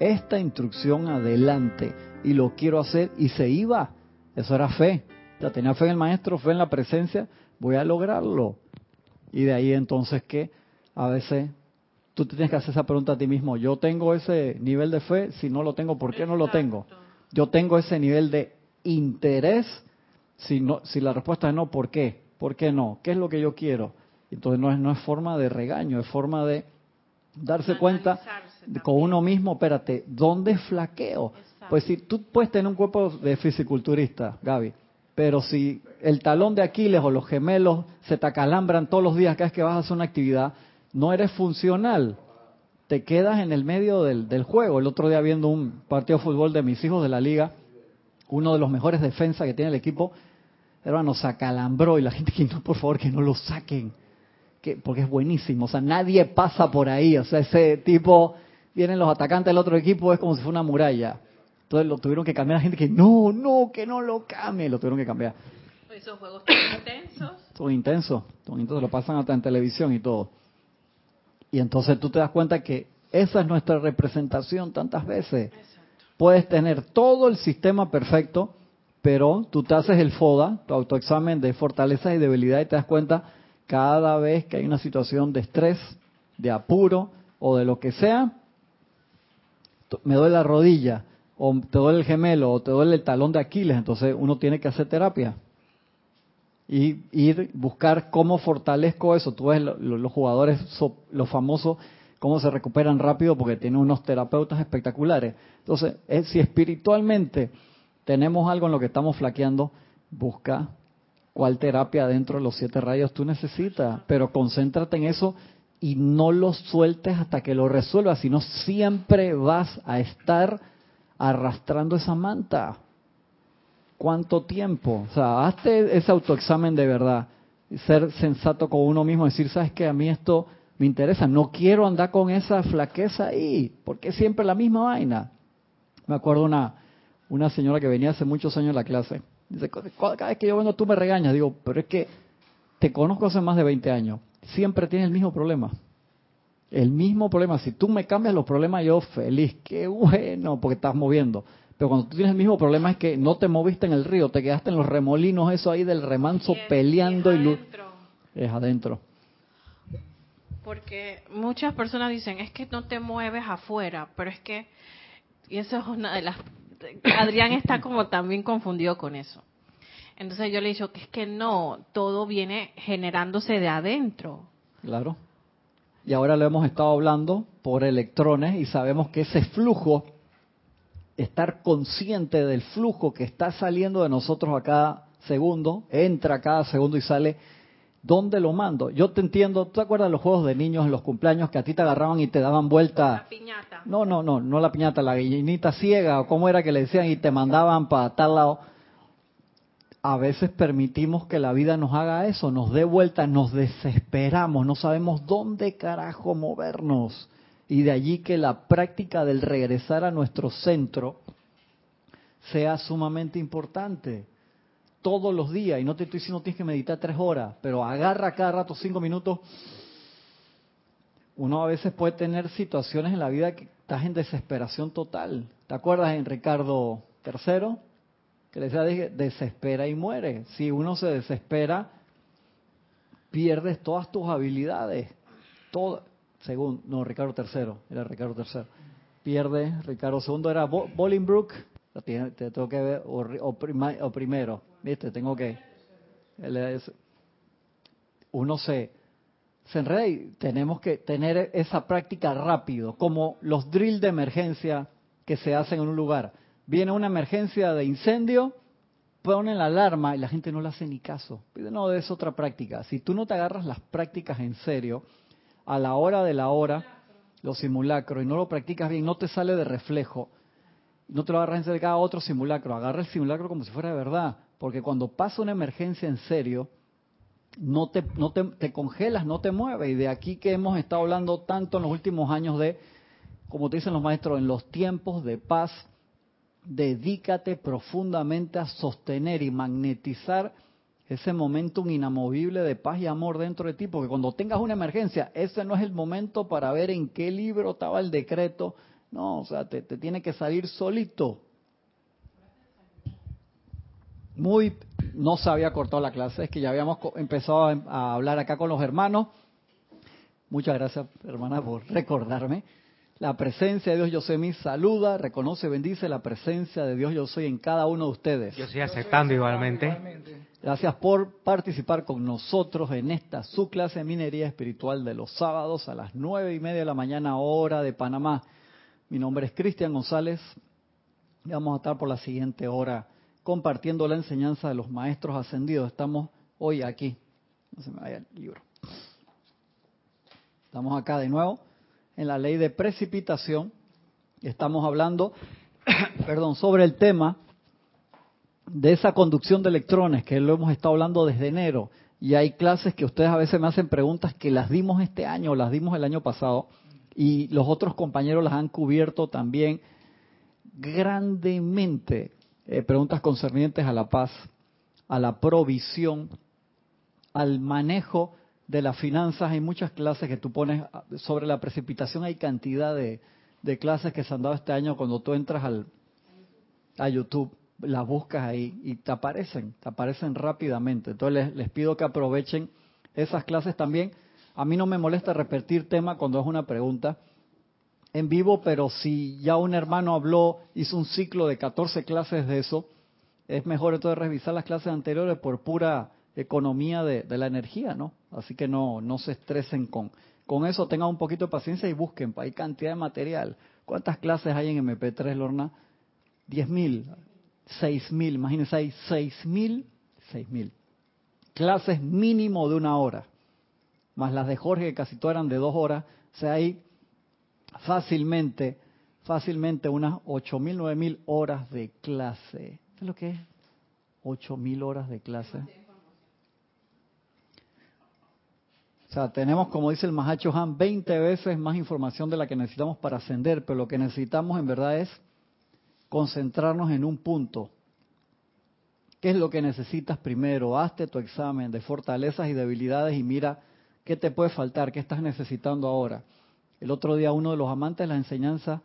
esta instrucción adelante y lo quiero hacer y se iba. Eso era fe. Ya tenía fe en el maestro, fe en la presencia, voy a lograrlo. Y de ahí entonces que a veces tú te tienes que hacer esa pregunta a ti mismo. Yo tengo ese nivel de fe, si no lo tengo, ¿por qué no lo tengo? Yo tengo ese nivel de interés, si, no, si la respuesta es no, ¿por qué? ¿Por qué no? ¿Qué es lo que yo quiero? Entonces no es, no es forma de regaño, es forma de darse cuenta con uno mismo, espérate, ¿dónde flaqueo? Pues si tú puedes tener un cuerpo de fisiculturista, Gaby, pero si el talón de Aquiles o los gemelos se te acalambran todos los días cada vez que vas a hacer una actividad, no eres funcional. Te quedas en el medio del, del juego. El otro día viendo un partido de fútbol de mis hijos de la liga, uno de los mejores defensas que tiene el equipo, hermano, se acalambró y la gente que no, por favor, que no lo saquen. Que, porque es buenísimo. O sea, nadie pasa por ahí. O sea, ese tipo, vienen los atacantes del otro equipo, es como si fuera una muralla. Entonces lo tuvieron que cambiar. La gente que no, no, que no lo cambie. Lo tuvieron que cambiar. Esos juegos son intensos. Son intensos. Son intensos. Lo pasan hasta en televisión y todo. Y entonces tú te das cuenta que esa es nuestra representación tantas veces. Puedes tener todo el sistema perfecto, pero tú te haces el FODA, tu autoexamen de fortaleza y debilidad, y te das cuenta cada vez que hay una situación de estrés, de apuro o de lo que sea, me duele la rodilla, o te duele el gemelo, o te duele el talón de Aquiles, entonces uno tiene que hacer terapia. Y ir, buscar cómo fortalezco eso. Tú ves los jugadores, los famosos, cómo se recuperan rápido porque tienen unos terapeutas espectaculares. Entonces, si espiritualmente tenemos algo en lo que estamos flaqueando, busca cuál terapia dentro de los siete rayos tú necesitas, pero concéntrate en eso y no lo sueltes hasta que lo resuelvas, sino siempre vas a estar arrastrando esa manta. ¿Cuánto tiempo? O sea, hazte ese autoexamen de verdad, ser sensato con uno mismo, decir, sabes que a mí esto me interesa, no quiero andar con esa flaqueza ahí, porque es siempre la misma vaina. Me acuerdo una, una señora que venía hace muchos años a la clase, dice, cada vez que yo vengo tú me regañas, digo, pero es que te conozco hace más de 20 años, siempre tienes el mismo problema. El mismo problema. Si tú me cambias los problemas, yo feliz. Qué bueno, porque estás moviendo. Pero cuando tú tienes el mismo problema es que no te moviste en el río, te quedaste en los remolinos, eso ahí del remanso peleando y luz. Es adentro. Porque muchas personas dicen, es que no te mueves afuera, pero es que, y eso es una de las, Adrián está como también confundido con eso. Entonces yo le he dicho que es que no, todo viene generándose de adentro. Claro. Y ahora lo hemos estado hablando por electrones y sabemos que ese flujo, estar consciente del flujo que está saliendo de nosotros a cada segundo, entra cada segundo y sale, ¿dónde lo mando? Yo te entiendo, ¿tú te acuerdas de los juegos de niños en los cumpleaños que a ti te agarraban y te daban vuelta? La piñata. No, no, no, no la piñata, la gallinita ciega o cómo era que le decían y te mandaban para tal lado a veces permitimos que la vida nos haga eso, nos dé vuelta, nos desesperamos, no sabemos dónde carajo movernos. Y de allí que la práctica del regresar a nuestro centro sea sumamente importante. Todos los días, y no te estoy diciendo tienes que meditar tres horas, pero agarra cada rato cinco minutos. Uno a veces puede tener situaciones en la vida que estás en desesperación total. ¿Te acuerdas en Ricardo III? Que le decía, desespera y muere. Si uno se desespera, pierdes todas tus habilidades. Todo, según, no, Ricardo III, era Ricardo III. Pierde, Ricardo II era Bolingbrook, te, tengo que ver, o, primero, viste, tengo que... Uno se, se enreda y tenemos que tener esa práctica rápido, como los drills de emergencia que se hacen en un lugar viene una emergencia de incendio, ponen la alarma y la gente no le hace ni caso. No, es otra práctica. Si tú no te agarras las prácticas en serio, a la hora de la hora, los simulacros, y no lo practicas bien, no te sale de reflejo. No te lo agarras en serio cada otro simulacro. Agarra el simulacro como si fuera de verdad. Porque cuando pasa una emergencia en serio, no te, no te, te congelas, no te mueves. Y de aquí que hemos estado hablando tanto en los últimos años de, como te dicen los maestros, en los tiempos de paz, dedícate profundamente a sostener y magnetizar ese momento inamovible de paz y amor dentro de ti, porque cuando tengas una emergencia, ese no es el momento para ver en qué libro estaba el decreto, No, o sea, te, te tiene que salir solito. Muy, no se había cortado la clase, es que ya habíamos empezado a, a hablar acá con los hermanos. Muchas gracias, hermana, por recordarme. La presencia de Dios Yo Soy mí saluda, reconoce, bendice la presencia de Dios Yo Soy en cada uno de ustedes. Yo estoy aceptando igualmente. Gracias por participar con nosotros en esta su clase de minería espiritual de los sábados a las nueve y media de la mañana, hora de Panamá. Mi nombre es Cristian González y vamos a estar por la siguiente hora compartiendo la enseñanza de los maestros ascendidos. Estamos hoy aquí. No se me vaya el libro. Estamos acá de nuevo en la ley de precipitación. Estamos hablando, perdón, sobre el tema de esa conducción de electrones que lo hemos estado hablando desde enero y hay clases que ustedes a veces me hacen preguntas que las dimos este año las dimos el año pasado y los otros compañeros las han cubierto también grandemente eh, preguntas concernientes a la paz, a la provisión, al manejo de las finanzas. Hay muchas clases que tú pones ah, sobre la precipitación, hay cantidad de, de clases que se han dado este año cuando tú entras al, a YouTube las buscas ahí y te aparecen, te aparecen rápidamente. Entonces les, les, pido que aprovechen esas clases también. A mí no me molesta repetir tema cuando es una pregunta en vivo, pero si ya un hermano habló, hizo un ciclo de 14 clases de eso, es mejor entonces revisar las clases anteriores por pura economía de, la energía, ¿no? Así que no, no se estresen con, con eso, tengan un poquito de paciencia y busquen, hay cantidad de material. ¿Cuántas clases hay en MP3, Lorna? 10.000, seis mil, imagínense, hay seis mil, seis mil clases mínimo de una hora, más las de Jorge que casi todas eran de dos horas, o sea, hay fácilmente, fácilmente unas ocho mil, nueve mil horas de clase. ¿Qué es lo que es? Ocho mil horas de clase. O sea, tenemos, como dice el Mahacho Han, 20 veces más información de la que necesitamos para ascender, pero lo que necesitamos en verdad es concentrarnos en un punto. ¿Qué es lo que necesitas primero? Hazte tu examen de fortalezas y debilidades y mira qué te puede faltar, qué estás necesitando ahora. El otro día uno de los amantes de la enseñanza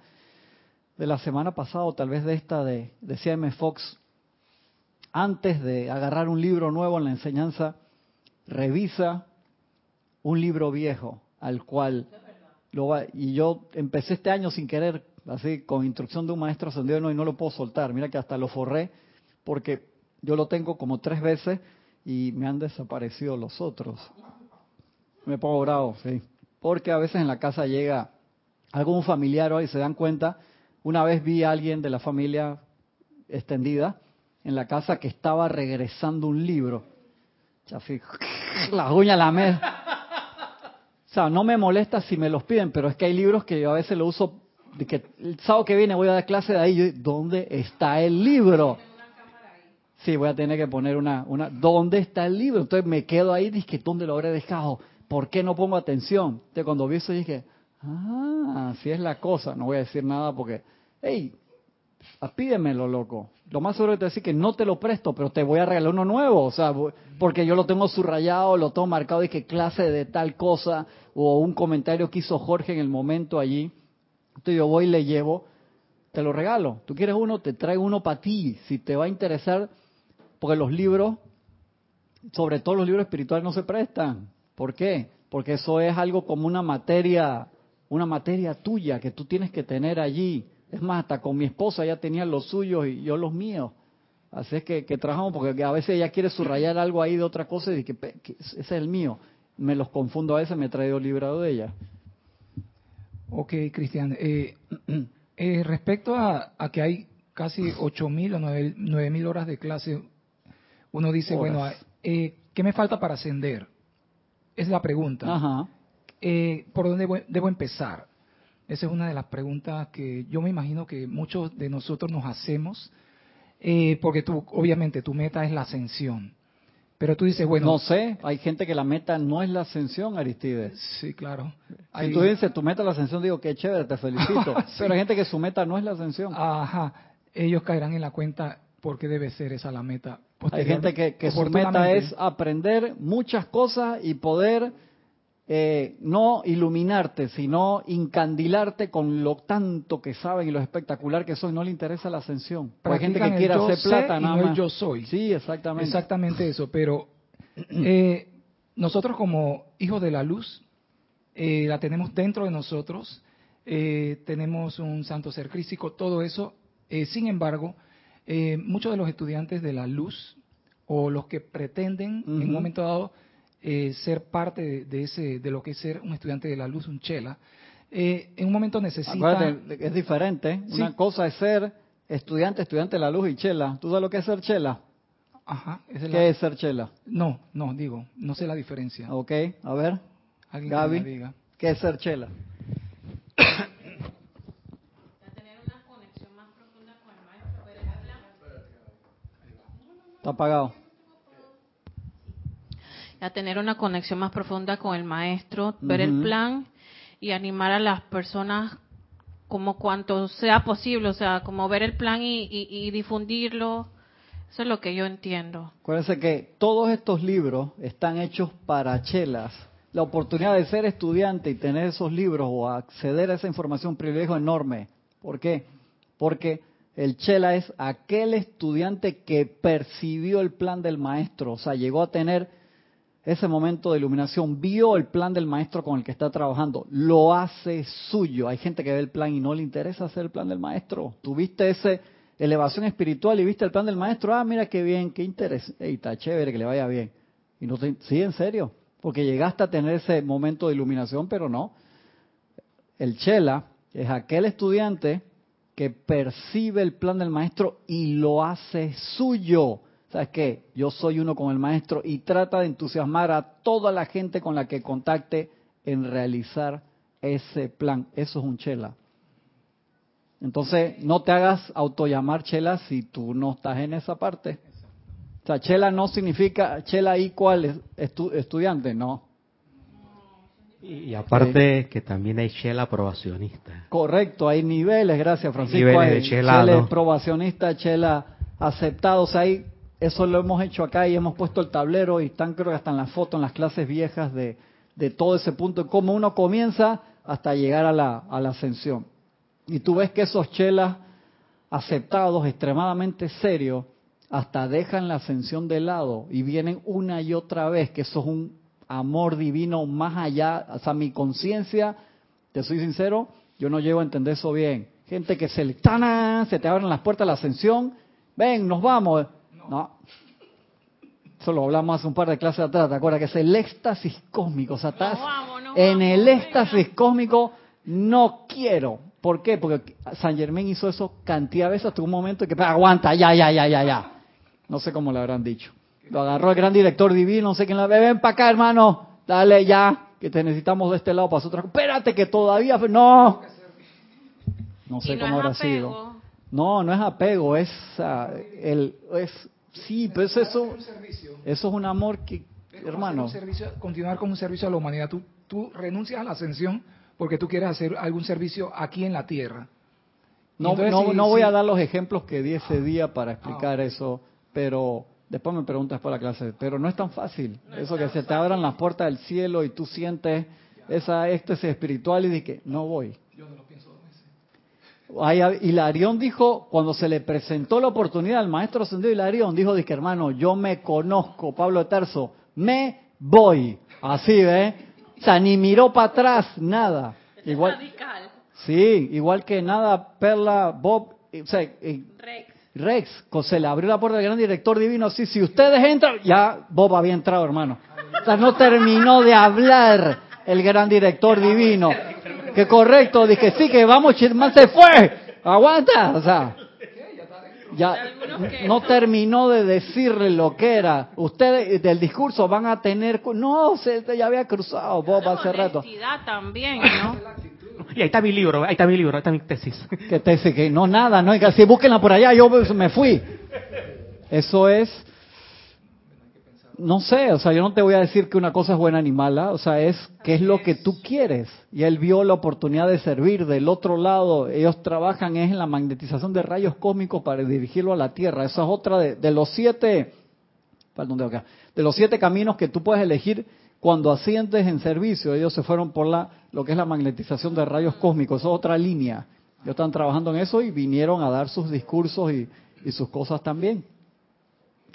de la semana pasada, o tal vez de esta de, de C.M. Fox, antes de agarrar un libro nuevo en la enseñanza, revisa un libro viejo al cual lo va, y yo empecé este año sin querer así con instrucción de un maestro ascendido y no lo puedo soltar. Mira que hasta lo forré porque yo lo tengo como tres veces y me han desaparecido los otros. Me pongo bravo, sí. Porque a veces en la casa llega algún familiar y se dan cuenta. Una vez vi a alguien de la familia extendida en la casa que estaba regresando un libro. Chafi, la uña la me. O sea, no me molesta si me los piden, pero es que hay libros que yo a veces lo uso de que el sábado que viene voy a dar clase de ahí, yo, ¿dónde está el libro? Sí, voy a tener que poner una, una, ¿dónde está el libro? Entonces me quedo ahí, dije, ¿dónde lo habré dejado? ¿Por qué no pongo atención? Entonces cuando vi eso dije, ah, así es la cosa, no voy a decir nada porque, hey, pídemelo, loco. Lo más seguro es decir que no te lo presto, pero te voy a regalar uno nuevo, o sea, porque yo lo tengo subrayado, lo tengo marcado y clase de tal cosa, o un comentario que hizo Jorge en el momento allí. Entonces yo voy y le llevo, te lo regalo. Tú quieres uno, te traigo uno para ti. Si te va a interesar, porque los libros, sobre todo los libros espirituales, no se prestan. ¿Por qué? Porque eso es algo como una materia, una materia tuya que tú tienes que tener allí. Es más, hasta con mi esposa ella tenía los suyos y yo los míos. Así es que, que trabajamos, porque a veces ella quiere subrayar algo ahí de otra cosa y que, que ese es el mío. Me los confundo a veces, me he traído librado de ella. Ok, Cristian. Eh, eh, respecto a, a, que hay casi 8.000 o 9.000 horas de clase, uno dice, horas. bueno, eh, ¿qué me falta para ascender? Es la pregunta. Ajá. Eh, ¿Por dónde debo, debo, empezar? Esa es una de las preguntas que yo me imagino que muchos de nosotros nos hacemos, eh, porque tú, obviamente, tu meta es la ascensión. Pero tú dices, bueno... No sé, hay gente que la meta no es la ascensión, Aristides. Sí, claro. Si hay... tú dices, tu meta es la ascensión, digo, qué chévere, te felicito. sí. Pero hay gente que su meta no es la ascensión. Ajá. Ellos caerán en la cuenta porque debe ser esa la meta. Hay gente que, que su meta es aprender muchas cosas y poder eh, no iluminarte, sino incandilarte con lo tanto que saben y lo espectacular que son. No le interesa la ascensión. hay gente que quiere hacer plata, nada más. yo soy. Sí, exactamente. Exactamente eso. Pero eh, nosotros como hijos de la luz, eh, la tenemos dentro de nosotros. tenemos un santo ser crístico, todo eso. sin embargo, muchos de los estudiantes de la luz o los que pretenden en un momento dado eh, ser parte de, ese de lo que es ser un estudiante de la luz, un chela, eh, en un momento necesita... es diferente. Una cosa es ser estudiante, estudiante de la luz y chela. ¿Tú sabes lo que es ser chela? Ajá. ¿Qué es ser chela? No, no, digo, no sé la diferencia. Ok, a ver. Gaby, ¿qué es ser chela? Está apagado a tener una conexión más profunda con el maestro, ver el plan y animar a las personas como cuanto sea posible, o sea, como ver el plan y, difundirlo. Eso es lo que yo entiendo. Acuérdense que todos estos libros están hechos para chelas. La oportunidad de ser estudiante y tener esos libros o acceder a esa información, un privilegio enorme. ¿Por qué? Porque el chela es aquel estudiante que percibió el plan del maestro, o sea, llegó a tener ese momento de iluminación, vio el plan del maestro con el que está trabajando, lo hace suyo. Hay gente que ve el plan y no le interesa hacer el plan del maestro. Tuviste esa elevación espiritual y viste el plan del maestro, ah, mira qué bien, qué interés, está chévere, que le vaya bien. Y no te, sí, en serio, porque llegaste a tener ese momento de iluminación, pero no. El chela es aquel estudiante que percibe el plan del maestro y lo hace suyo. ¿Sabes qué? Yo soy uno con el maestro y trata de entusiasmar a toda la gente con la que contacte en realizar ese plan. Eso es un chela. Entonces, no te hagas autollamar chela si tú no estás en esa parte. O sea, chela no significa chela igual estudiante, no. Y, aparte que también hay chela aprobacionista. Correcto, hay niveles, gracias Francisco. Niveles de chela, chela aprobacionista, chela aceptado, o sea, hay eso lo hemos hecho acá y hemos puesto el tablero y están creo que hasta en las fotos, en las clases viejas de, todo ese punto, cómo uno comienza hasta llegar a la, a la ascensión. Y tú ves que esos chelas aceptados, extremadamente serios, hasta dejan la ascensión de lado y vienen una y otra vez, que eso es un amor divino más allá, o sea, mi conciencia, te soy sincero, yo no llego a entender eso bien. Gente que se le, se te abren las puertas de la ascensión, ven, nos vamos, no. Eso lo hablamos hace un par de clases atrás, ¿te acuerdas? Que es el éxtasis cósmico. O sea, estás en el éxtasis cósmico, no quiero. ¿Por qué? Porque San Germán hizo eso cantidad de veces hasta un momento que, aguanta, ya, ya, ya, ya, ya. No sé cómo le habrán dicho. Lo agarró el gran director divino, no sé quién la ve. Ven para acá, hermano. Dale ya, que te necesitamos de este lado para otra Espérate, que todavía. No. No sé cómo habrá sido. No, no es apego, es, uh, el, es Sí, pero eso, eso, es un amor que, hermano. continuar con un servicio a la humanidad. Tú, tú renuncias a la ascensión porque tú quieres hacer algún servicio aquí en la tierra. No, no, no voy a dar los ejemplos que di ese día para explicar ah, eso, pero después me preguntas por la clase. Pero no es tan fácil. eso que se te abran las puertas del cielo y tú sientes esa éxtasis espiritual y dices, no voy. Yo no lo pienso Hilarión dijo, cuando se le presentó la oportunidad al maestro ascendido Hilarión, dijo, que hermano, yo me conozco, Pablo de Tarso, me voy. Así, ¿ve? O sea, ni miró para atrás, nada. Igual, Sí, igual que nada, Perla, Bob, o sea, Rex. Rex, se le abrió la puerta al gran director divino, así, si ustedes entran, ya Bob había entrado, hermano. O sea, no terminó de hablar el gran director divino que correcto, dije, sí, que vamos, más se fue, aguanta, o sea, ya no terminó de decirle lo que era. Ustedes del discurso van a tener, no, se ya había cruzado Bob hace rato. también, ¿no? Y ahí está mi libro, ahí está mi libro, ahí está mi tesis. ¿Qué tesis? Que no, nada, no, si búsquenla por allá, yo me fui. Eso es no sé, o sea, yo no te voy a decir que una cosa es buena ni mala, o sea, es qué es lo que tú quieres. Y él vio la oportunidad de servir del otro lado. Ellos trabajan es en la magnetización de rayos cósmicos para dirigirlo a la Tierra. Esa es otra de, los siete, perdón, de, acá, de los siete caminos que tú puedes elegir Cuando asciendes en servicio, ellos se fueron por la lo que es la magnetización de rayos cósmicos, eso es otra línea. Ellos están trabajando en eso y vinieron a dar sus discursos y, y sus cosas también.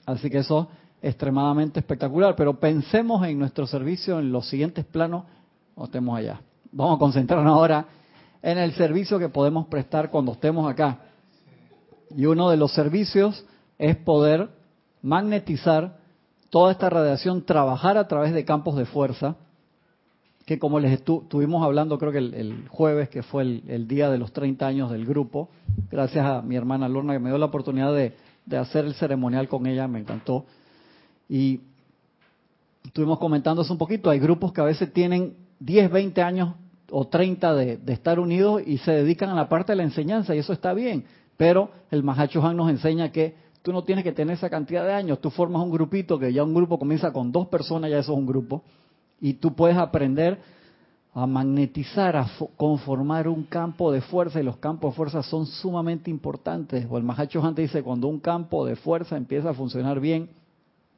Así que eso es extremadamente espectacular. Pero pensemos en nuestro servicio en los siguientes planos, no estemos allá. Vamos a concentrarnos ahora en el servicio que podemos prestar cuando estemos acá. Y uno de los servicios es poder magnetizar toda esta radiación, trabajar a través de campos de fuerza, que como les estuvimos hablando creo que el, jueves, que fue el, día de los 30 años del grupo, gracias a mi hermana Lorna que me dio la oportunidad de hacer el ceremonial con ella, me encantó. Y estuvimos comentando eso un poquito, hay grupos que a veces tienen 10, 20 años o 30 de, estar unidos y se dedican a la parte de la enseñanza y eso está bien, pero el Mahacho Han nos enseña que tú no tienes que tener esa cantidad de años, tú formas un grupito que ya un grupo comienza con dos personas, ya eso es un grupo, y tú puedes aprender a magnetizar, a conformar un campo de fuerza, y los campos de fuerza son sumamente importantes. O el Mahacho Han dice, cuando un campo de fuerza empieza a funcionar bien,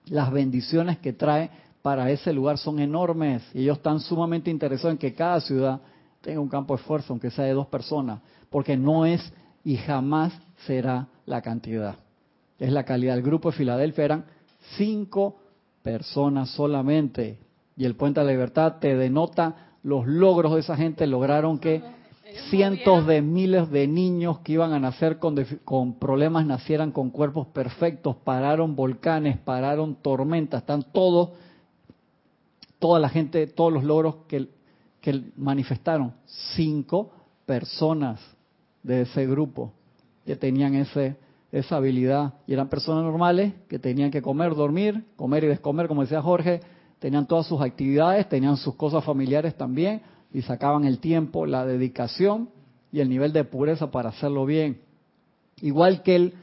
las bendiciones que trae para ese lugar son enormes y ellos están sumamente interesados en que cada ciudad tenga un campo de fuerza, aunque sea de dos personas, porque no es y jamás será la cantidad. Es la calidad. El grupo de Filadelfia eran cinco personas solamente. Y el Puente de la Libertad te denota los logros de esa gente. Lograron que cientos de miles de niños que iban a nacer con, con, problemas nacieran con cuerpos perfectos, pararon volcanes, pararon tormentas, están todos toda la gente, todos los logros que, que manifestaron. Cinco personas de ese grupo que tenían ese, esa habilidad. Y eran personas normales que tenían que comer, dormir, comer y descomer, como decía Jorge. Tenían todas sus actividades, tenían sus cosas familiares también y sacaban el tiempo, la dedicación y el nivel de pureza para hacerlo bien. Igual que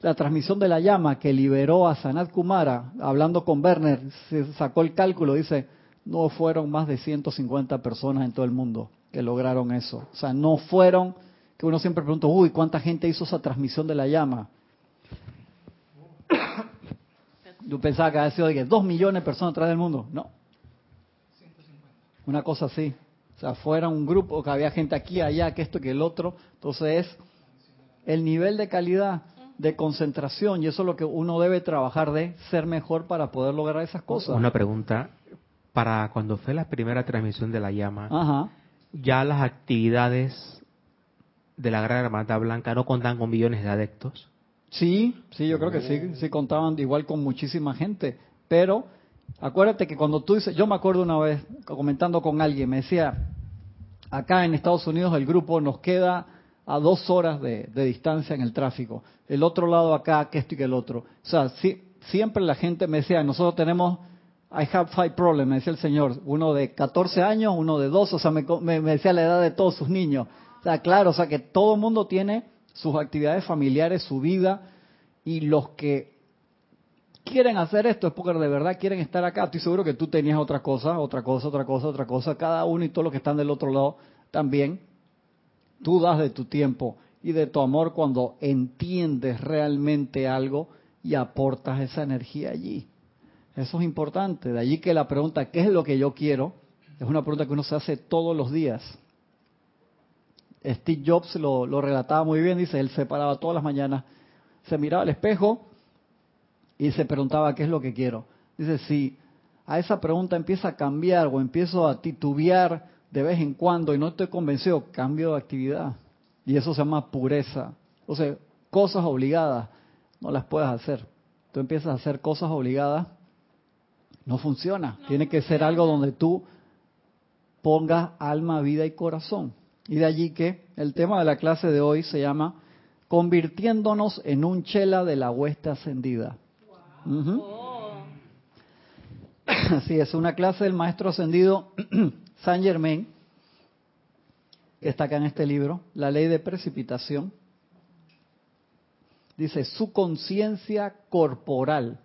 la transmisión de la llama que liberó a Sanat Kumara, hablando con Werner, se sacó el cálculo, dice, no fueron más de 150 personas en todo el mundo que lograron eso. O sea, no fueron, que uno siempre pregunta, uy, ¿cuánta gente hizo esa transmisión de la llama? Yo pensaba que había sido de dos millones de personas atrás del mundo. No. Una cosa así. O sea, fuera un grupo, que había gente aquí, allá, que esto, que el otro. Entonces es el nivel de calidad, de concentración, y eso es lo que uno debe trabajar de ser mejor para poder lograr esas cosas. Una pregunta, para cuando fue la primera transmisión de la llama, ya las actividades de la Gran Hermandad Blanca no contan con millones de adeptos. Sí, sí, yo creo que sí, sí contaban igual con muchísima gente, pero acuérdate que cuando tú dices, yo me acuerdo una vez comentando con alguien, me decía, acá en Estados Unidos el grupo nos queda a dos horas de, distancia en el tráfico, el otro lado acá, que esto y que el otro. O sea, siempre la gente me decía, nosotros tenemos I have five problems, me decía el Señor. Uno de 14 años, uno de 2, o sea, me, decía la edad de todos sus niños. O sea, claro, o sea, que todo el mundo tiene sus actividades familiares, su vida, y los que quieren hacer esto es porque de verdad quieren estar acá. Estoy seguro que tú tenías otra cosa, otra cosa, otra cosa, otra cosa. Cada uno y todos los que están del otro lado también. Tú das de tu tiempo y de tu amor cuando entiendes realmente algo y aportas esa energía allí. Eso es importante. De allí que la pregunta, ¿qué es lo que yo quiero? Es una pregunta que uno se hace todos los días. Steve Jobs lo, relataba muy bien, dice, él se paraba todas las mañanas, se miraba al espejo y se preguntaba, ¿qué es lo que quiero? Dice, si a esa pregunta empieza a cambiar o empiezo a titubear de vez en cuando y no estoy convencido, cambio de actividad. Y eso se llama pureza. O sea, cosas obligadas no las puedes hacer. Tú empiezas a hacer cosas obligadas no funciona. Tiene que ser algo donde tú pongas alma, vida y corazón. Y de allí que el tema de la clase de hoy se llama convirtiéndonos en un chela de la hueste ascendida. Así es, una clase del maestro ascendido San Germain, que está acá en este libro, La ley de precipitación. Dice, su conciencia corporal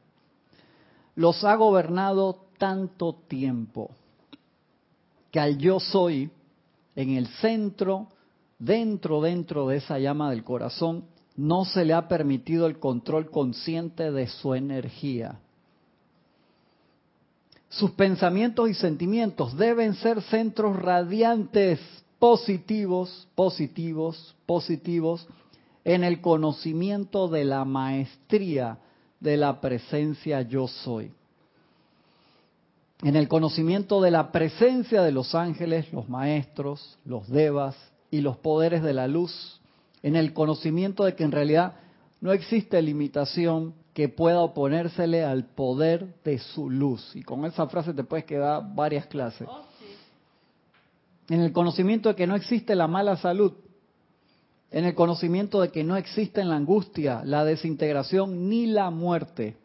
los ha gobernado tanto tiempo que al yo soy en el centro, dentro, dentro de esa llama del corazón, no se le ha permitido el control consciente de su energía. Sus pensamientos y sentimientos deben ser centros radiantes, positivos, positivos, positivos, en el conocimiento de la maestría de la presencia yo soy. En el conocimiento de la presencia de los ángeles, los maestros, los devas y los poderes de la luz. En el conocimiento de que en realidad no existe limitación que pueda oponérsele al poder de su luz. Y con esa frase te puedes quedar varias clases. Oh, en el conocimiento de que no existe la mala salud, en el conocimiento de que no existe la angustia, la desintegración ni la muerte.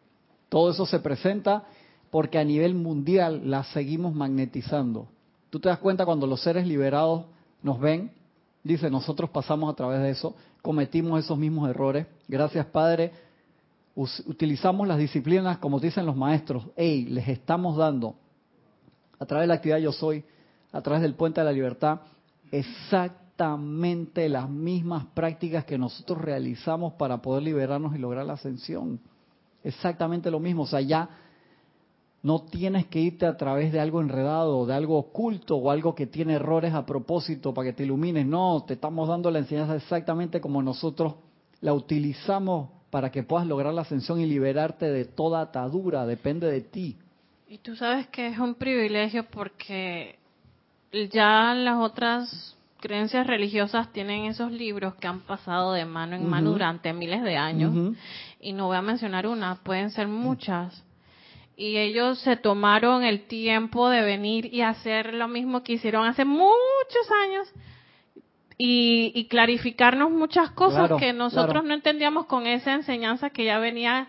Todo eso se presenta porque a nivel mundial la seguimos magnetizando. Tú te das cuenta cuando los seres liberados nos ven, dice, nosotros pasamos a través de eso, cometimos esos mismos errores. Gracias Padre, utilizamos las disciplinas como dicen los maestros, hey, les estamos dando a través de la actividad yo soy, a través del puente de la libertad, exactamente las mismas prácticas que nosotros realizamos para poder liberarnos y lograr la ascensión. Exactamente lo mismo, o sea, ya no tienes que irte a través de algo enredado, de algo oculto o algo que tiene errores a propósito para que te ilumines. No, te estamos dando la enseñanza exactamente como nosotros la utilizamos para que puedas lograr la ascensión y liberarte de toda atadura. Depende de ti. Y tú sabes que es un privilegio porque ya las otras creencias religiosas tienen esos libros que han pasado de mano en mano durante miles de años. Y no voy a mencionar una, pueden ser muchas. Y ellos se tomaron el tiempo de venir y hacer lo mismo que hicieron hace muchos años y, clarificarnos muchas cosas que nosotros no entendíamos con esa enseñanza que ya venía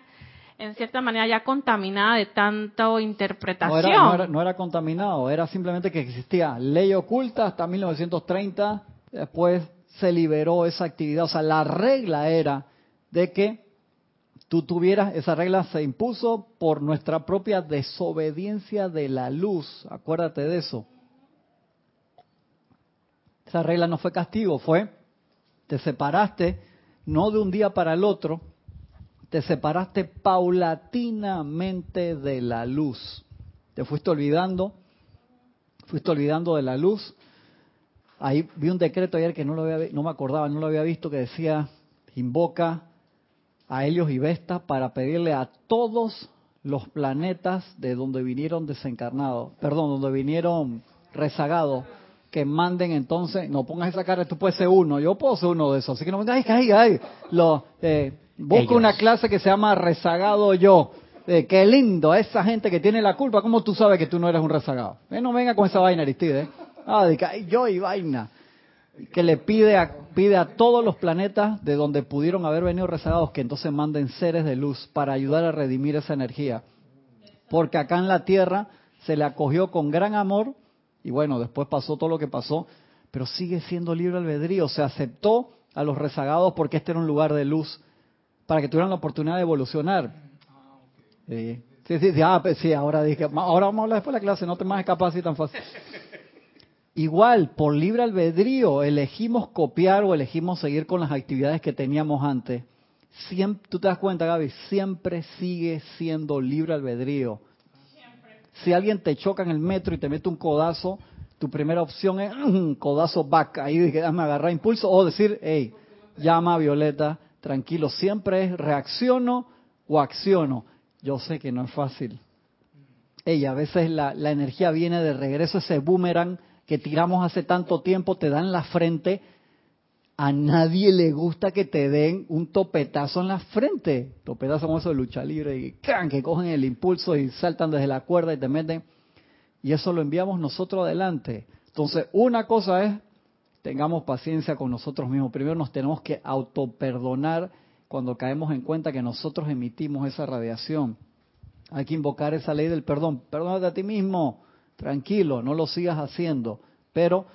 en cierta manera ya contaminada de tanta interpretación. No era, contaminado, era simplemente que existía ley oculta hasta 1930, después se liberó esa actividad, o sea, la regla era de que tú tuvieras, esa regla se impuso por nuestra propia desobediencia de la luz, acuérdate de eso. Esa regla no fue castigo, fue, te separaste no de un día para el otro, te separaste paulatinamente de la luz. Te fuiste olvidando, fuiste olvidando de la luz. Ahí vi un decreto ayer que no, lo había, no me acordaba, no lo había visto, que decía, invoca a Helios y Vesta para pedirle a todos los planetas de donde vinieron desencarnados, perdón, donde vinieron rezagados, que manden entonces, no pongas esa cara, tú puedes ser uno, yo puedo ser uno de esos, así que no me digas, ay, ay, ay, lo, eh, Busca una clase que se llama rezagado yo. Eh, qué lindo, esa gente que tiene la culpa. ¿Cómo tú sabes que tú no eres un rezagado? Eh, no venga con esa vaina, Aristide. Ah, de que yo y vaina. Que le pide a, pide a todos los planetas de donde pudieron haber venido rezagados que entonces manden seres de luz para ayudar a redimir esa energía. Porque acá en la Tierra se le acogió con gran amor y bueno, después pasó todo lo que pasó, pero sigue siendo libre albedrío. Se aceptó a los rezagados porque este era un lugar de luz para que tuvieran la oportunidad de evolucionar. Sí, sí, sí, ah, pues sí, ahora dije, ahora vamos a hablar después de la clase, no te más escapas así tan fácil. Igual, por libre albedrío, elegimos copiar o elegimos seguir con las actividades que teníamos antes. Siempre, tú te das cuenta, Gaby, siempre sigue siendo libre albedrío. Si alguien te choca en el metro y te mete un codazo, tu primera opción es un codazo back, ahí déjame agarrar impulso, o decir, hey, llama a Violeta, tranquilo, siempre es reacciono o acciono. Yo sé que no es fácil. Ella, a veces la, energía viene de regreso, ese boomerang que tiramos hace tanto tiempo, te dan la frente. A nadie le gusta que te den un topetazo en la frente. Topetazo como eso de lucha libre y que cogen el impulso y saltan desde la cuerda y te meten. Y eso lo enviamos nosotros adelante. Entonces, una cosa es tengamos paciencia con nosotros mismos. Primero nos tenemos que autoperdonar cuando caemos en cuenta que nosotros emitimos esa radiación. Hay que invocar esa ley del perdón. Perdónate a ti mismo, tranquilo, no lo sigas haciendo, pero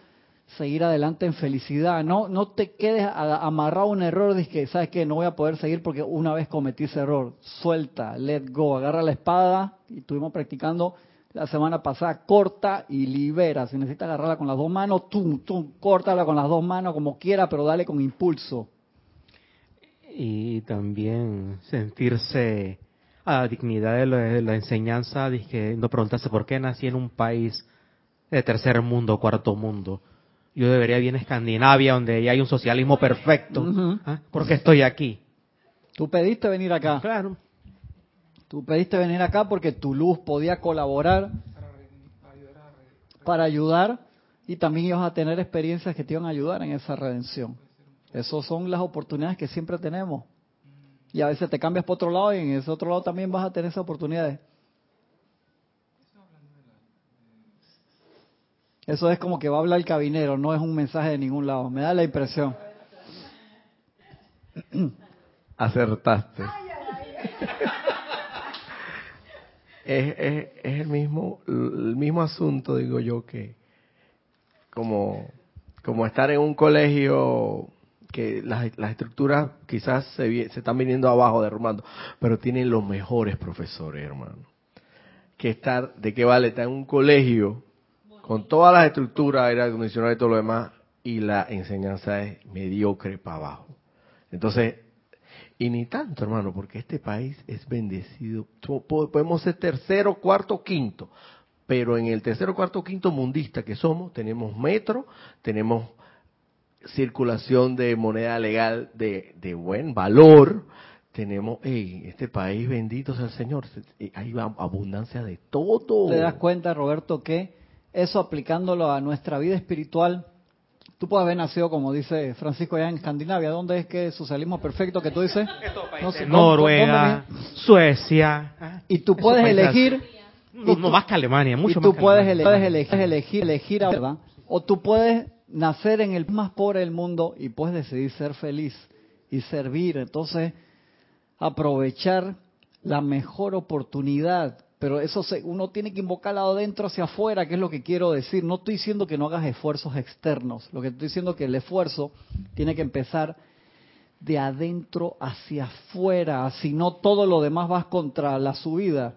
seguir adelante en felicidad. No, no te quedes amarrado a un error de que, ¿sabes que No voy a poder seguir porque una vez cometí ese error. Suelta, let go, agarra la espada y estuvimos practicando la semana pasada, corta y libera. Si necesitas agarrarla con las dos manos, tú, tú, córtala con las dos manos como quiera, pero dale con impulso. Y también sentirse a la dignidad de la, enseñanza, dije, no preguntarse por qué nací en un país de tercer mundo, cuarto mundo. Yo debería ir en Escandinavia, donde ya hay un socialismo perfecto. ¿Ah? ¿Por qué estoy aquí? Tú pediste venir acá. Claro. Tú pediste venir acá porque tu luz podía colaborar para ayudar y también ibas a tener experiencias que te iban a ayudar en esa redención. Esas son las oportunidades que siempre tenemos. Y a veces te cambias por otro lado y en ese otro lado también vas a tener esas oportunidades. Eso es como que va a hablar el cabinero, no es un mensaje de ningún lado. Me da la impresión. Acertaste. es, es, el mismo el mismo asunto, digo yo, que como, como estar en un colegio que las, las estructuras quizás se, se están viniendo abajo, derrumbando, pero tienen los mejores profesores, hermano. Que estar, ¿de qué vale estar en un colegio con todas las estructuras, aire acondicionado y todo lo demás, y la enseñanza es mediocre para abajo? Entonces, y ni tanto, hermano, porque este país es bendecido. Podemos ser tercero, cuarto, quinto, pero en el tercero, cuarto, quinto mundista que somos, tenemos metro, tenemos circulación de moneda legal de, de buen valor, tenemos, hey, este país bendito sea el Señor, hay abundancia de todo. ¿Te das cuenta, Roberto, que eso aplicándolo a nuestra vida espiritual, tú puedes haber nacido, como dice Francisco, allá en Escandinavia, ¿dónde es que el socialismo perfecto que tú dices? No Noruega, Suecia. Y tú puedes elegir... No, más que Alemania, mucho y tú más puedes, elegir, elegir, elegir, ¿verdad? O tú puedes nacer en el más pobre del mundo y puedes decidir ser feliz y servir. Entonces, aprovechar la mejor oportunidad. Pero eso se, uno tiene que invocarlo adentro hacia afuera, que es lo que quiero decir. No estoy diciendo que no hagas esfuerzos externos. Lo que estoy diciendo es que el esfuerzo tiene que empezar de adentro hacia afuera. Si no, todo lo demás vas contra la subida.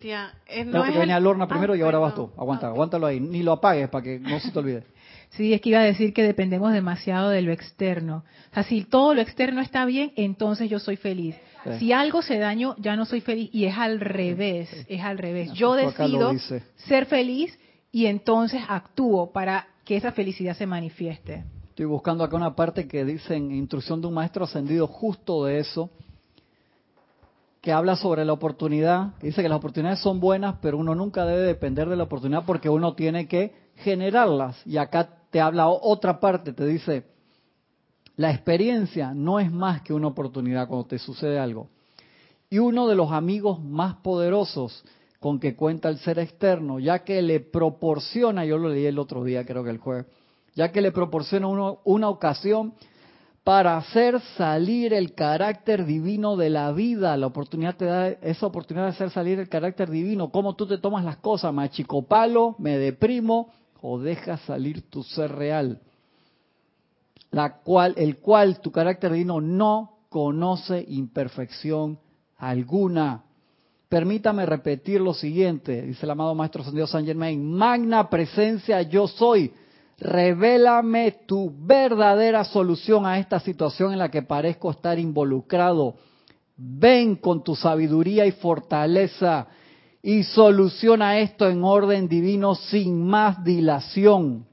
Eh, no que venía Lorna primero y ahora vas tú. Aguanta, ah, aguántalo ahí. Ni lo apagues para que no se te olvide. Sí, es que iba a decir que dependemos demasiado de lo externo. O sea, si todo lo externo está bien, entonces yo soy feliz. Si algo se daño, ya no soy feliz. Y es al revés, es al revés. Yo decido ser feliz y entonces actúo para que esa felicidad se manifieste. Estoy buscando acá una parte que dice en Instrucción de un Maestro Ascendido justo de eso, que habla sobre la oportunidad, dice que las oportunidades son buenas, pero uno nunca debe depender de la oportunidad porque uno tiene que generarlas. Y acá te habla otra parte, te dice, la experiencia no es más que una oportunidad cuando te sucede algo. Y uno de los amigos más poderosos con que cuenta el ser externo, ya que le proporciona, yo lo leí el otro día, creo que el jueves, ya que le proporciona uno, una ocasión para hacer salir el carácter divino de la vida. La oportunidad te da esa oportunidad de hacer salir el carácter divino. Cómo tú te tomas las cosas, me achicopalo, me deprimo, o dejas salir tu ser real, el cual tu carácter divino no conoce imperfección alguna. Permítame repetir lo siguiente, dice el amado Maestro Sandido San Germain, magna presencia yo soy, revélame tu verdadera solución a esta situación en la que parezco estar involucrado. Ven con tu sabiduría y fortaleza y soluciona esto en orden divino sin más dilación.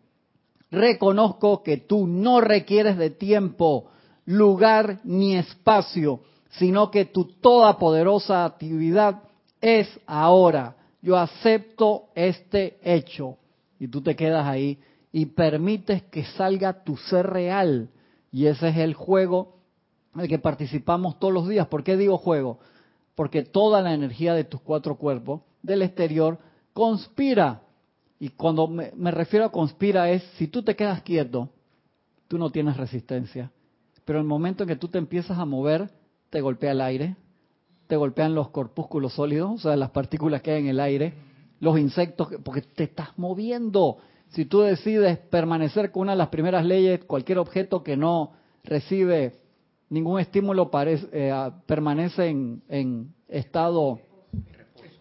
Reconozco que tú no requieres de tiempo, lugar ni espacio, sino que tu toda poderosa actividad es ahora. Yo acepto este hecho. Y tú te quedas ahí y permites que salga tu ser real. Y ese es el juego en el que participamos todos los días. ¿Por qué digo juego? porque toda la energía de tus cuatro cuerpos del exterior conspira. Y cuando me, refiero a conspira es, si tú te quedas quieto, tú no tienes resistencia. Pero el momento en que tú te empiezas a mover, te golpea el aire, te golpean los corpúsculos sólidos, o sea, las partículas que hay en el aire, los insectos, porque te estás moviendo. Si tú decides permanecer con una de las primeras leyes, cualquier objeto que no recibe ningún estímulo eh, permanece en, estado,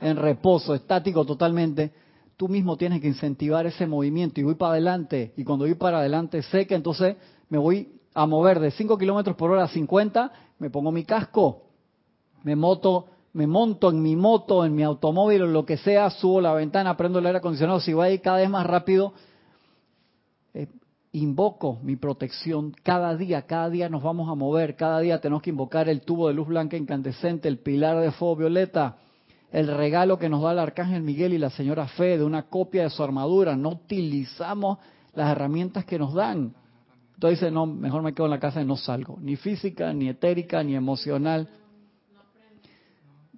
en reposo, estático totalmente, tú mismo tienes que incentivar ese movimiento. Y voy para adelante. Y cuando voy para adelante sé que entonces me voy a mover de 5 kilómetros por hora a 50, me pongo mi casco, me moto me monto en mi moto, en mi automóvil o lo que sea, subo la ventana, prendo el aire acondicionado, si voy a ir cada vez más rápido, eh, invoco mi protección cada día, cada día nos vamos a mover, cada día tenemos que invocar el tubo de luz blanca incandescente, el pilar de fuego violeta, el regalo que nos da el arcángel Miguel y la señora Fe de una copia de su armadura, no utilizamos las herramientas que nos dan. Entonces no, mejor me quedo en la casa y no salgo, ni física, ni etérica, ni emocional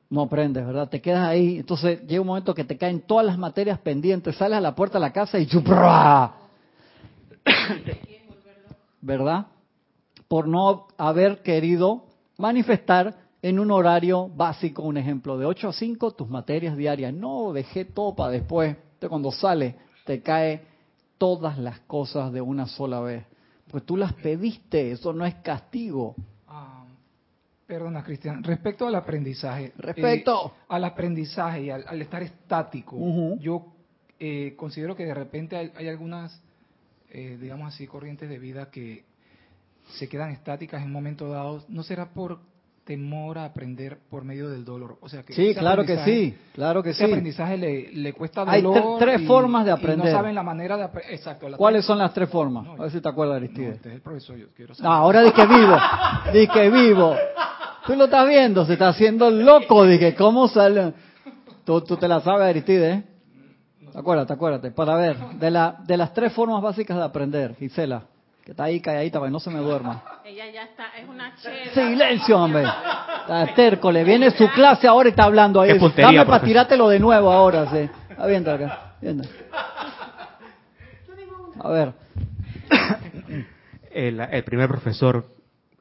no aprendes, ¿verdad? Te quedas ahí, entonces llega un momento que te caen todas las materias pendientes, sales a la puerta de la casa y ¿verdad? Por no haber querido manifestar en un horario básico, un ejemplo, de 8 a 5 tus materias diarias. No, dejé todo para después. Entonces cuando sale, te cae todas las cosas de una sola vez. Pues tú las pediste, eso no es castigo. Perdona, Cristian. Respecto al aprendizaje. Respecto. Eh, al aprendizaje y al, estar estático, yo eh, considero que de repente hay, algunas, eh, digamos así, corrientes de vida que se quedan estáticas en un momento dado. ¿No será por temor a aprender por medio del dolor? O sea que sí, claro que sí, claro que sí. aprendizaje le, cuesta dolor. Hay tres formas de aprender. no saben la manera de aprender. Exacto. ¿Cuáles son las tres formas? a ver si te acuerdas, Aristide. este es el profesor, yo quiero saber. ahora di que vivo, di que vivo. Tú lo estás viendo, se está haciendo loco. Dije, ¿cómo sale? Tú, te la sabes, Aristide, ¿eh? Acuérdate, acuérdate. Para ver, de, la, de las tres formas básicas de aprender, Gisela, que está ahí calladita para que no se me duerma. Ella ya está, es una chela. Silencio, hombre. Está terco, le viene su clase ahora y está hablando ahí. Dame para tirártelo de nuevo ahora, sí. Está viendo acá. A ver. El, el primer profesor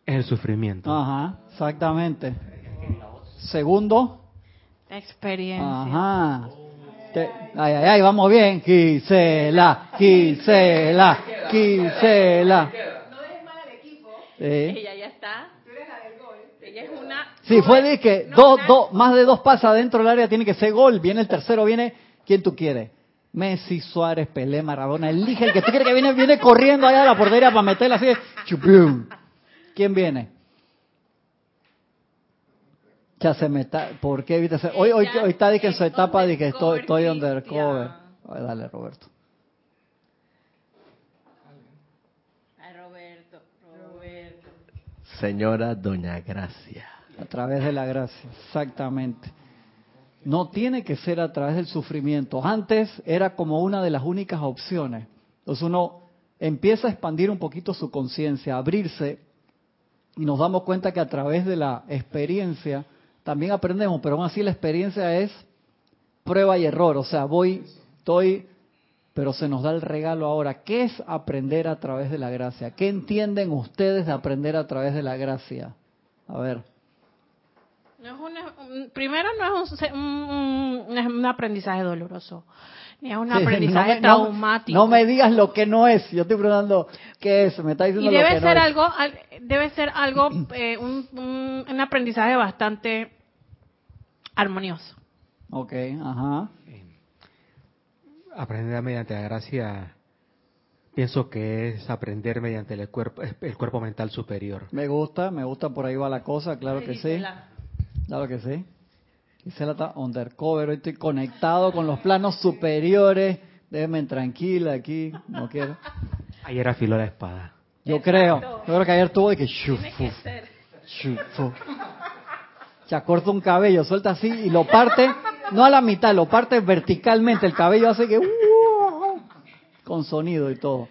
es el sufrimiento. Ajá, exactamente. Segundo. Experiencia. Ajá. ay, ay, ay, vamos bien. Gisela, Gisela, Gisela. No eres mala de equipo. Ella ya está. Tú eres la del gol. Ella es una. Sí, fue de que dos, dos, más de dos pases dentro del área tiene que ser gol. Viene el tercero, viene quien tú quieres. Messi, Suárez, Pelé, Maradona. Elige el que tú quieres que viene, viene corriendo allá a la portería para meterla así. Chupum. ¿Quién viene? Ya se me está, ¿por qué viste? Hoy, hoy, hoy está en su etapa de que estoy, estoy undercover. dale, Roberto. Roberto, Roberto. Señora Doña Gracia. A través de la gracia, exactamente. No tiene que ser a través del sufrimiento. Antes era como una de las únicas opciones. Entonces uno empieza a expandir un poquito su conciencia, abrirse y nos damos cuenta que a través de la experiencia también aprendemos, pero aún así la experiencia es prueba y error, o sea, voy, estoy, pero se nos da el regalo ahora. ¿Qué es aprender a través de la gracia? ¿Qué entienden ustedes de aprender a través de la gracia? A ver. primero no es un aprendizaje doloroso es un aprendizaje traumático. No, me digas lo que no es. Yo estoy preguntando qué es. Me está diciendo y debe ser algo, debe ser algo, eh, un, un, aprendizaje bastante armonioso. Ok, ajá. Aprender mediante la gracia, pienso que es aprender mediante el cuerpo, el cuerpo mental superior. Me gusta, me gusta por ahí va la cosa, claro que sí. Claro que sí. Gisela está undercover, hoy estoy conectado con los planos superiores. Déjenme tranquila aquí, no quiero. Ayer afiló la espada. Yo creo, yo creo que ayer tuvo de que shufu, shufu. Se acorta un cabello, suelta así y lo parte, no a la mitad, lo parte verticalmente. El cabello hace que uh, con sonido y todo.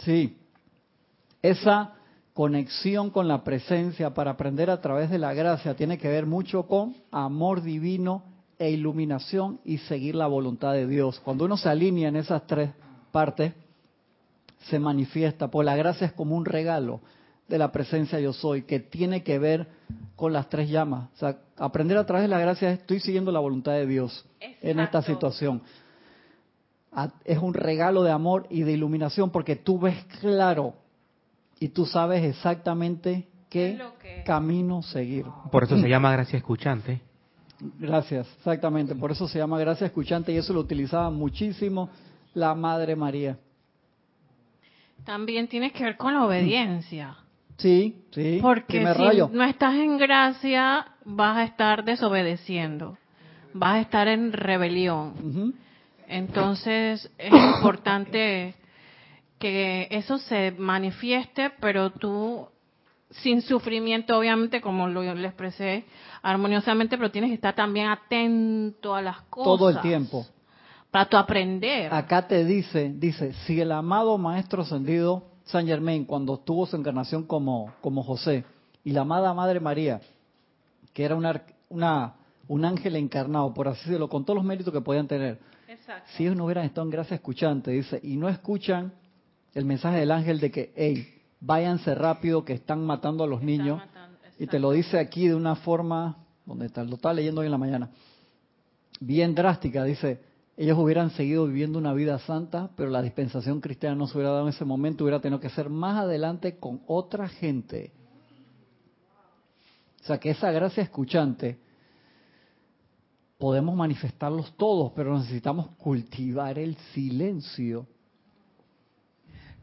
Sí. Esa conexión con la presencia para aprender a través de la gracia tiene que ver mucho con amor divino e iluminación y seguir la voluntad de Dios. Cuando uno se alinea en esas tres partes, se manifiesta, pues la gracia es como un regalo de la presencia yo soy, que tiene que ver con las tres llamas. O sea, aprender a través de la gracia es estoy siguiendo la voluntad de Dios en esta situación. Es un regalo de amor y de iluminación porque tú ves claro y tú sabes exactamente qué camino seguir. Por eso se llama gracia escuchante. Gracias, exactamente. Por eso se llama gracia escuchante y eso lo utilizaba muchísimo la Madre María. También tiene que ver con la obediencia. Sí, sí. Porque si no estás en gracia, vas a estar desobedeciendo. Vas a estar en rebelión. Entonces es importante que eso se manifieste, pero tú sin sufrimiento, obviamente, como lo le expresé armoniosamente, pero tienes que estar también atento a las cosas. Todo el tiempo. Para tu aprender. Acá te dice, dice, si el amado Maestro Ascendido San Germain, cuando tuvo su encarnación como, como José, y la amada Madre María, que era una, una, un ángel encarnado, por así decirlo, con todos los méritos que podían tener, si ellos no hubieran estado en gracia escuchante, dice, y no escuchan el mensaje del ángel de que, hey, váyanse rápido que están matando a los niños. y te lo dice aquí de una forma, donde está, lo estaba leyendo hoy en la mañana, bien drástica. Dice, ellos hubieran seguido viviendo una vida santa, pero la dispensación cristiana no se hubiera dado en ese momento, hubiera tenido que ser más adelante con otra gente. O sea que esa gracia escuchante podemos manifestarlos todos, pero necesitamos cultivar el silencio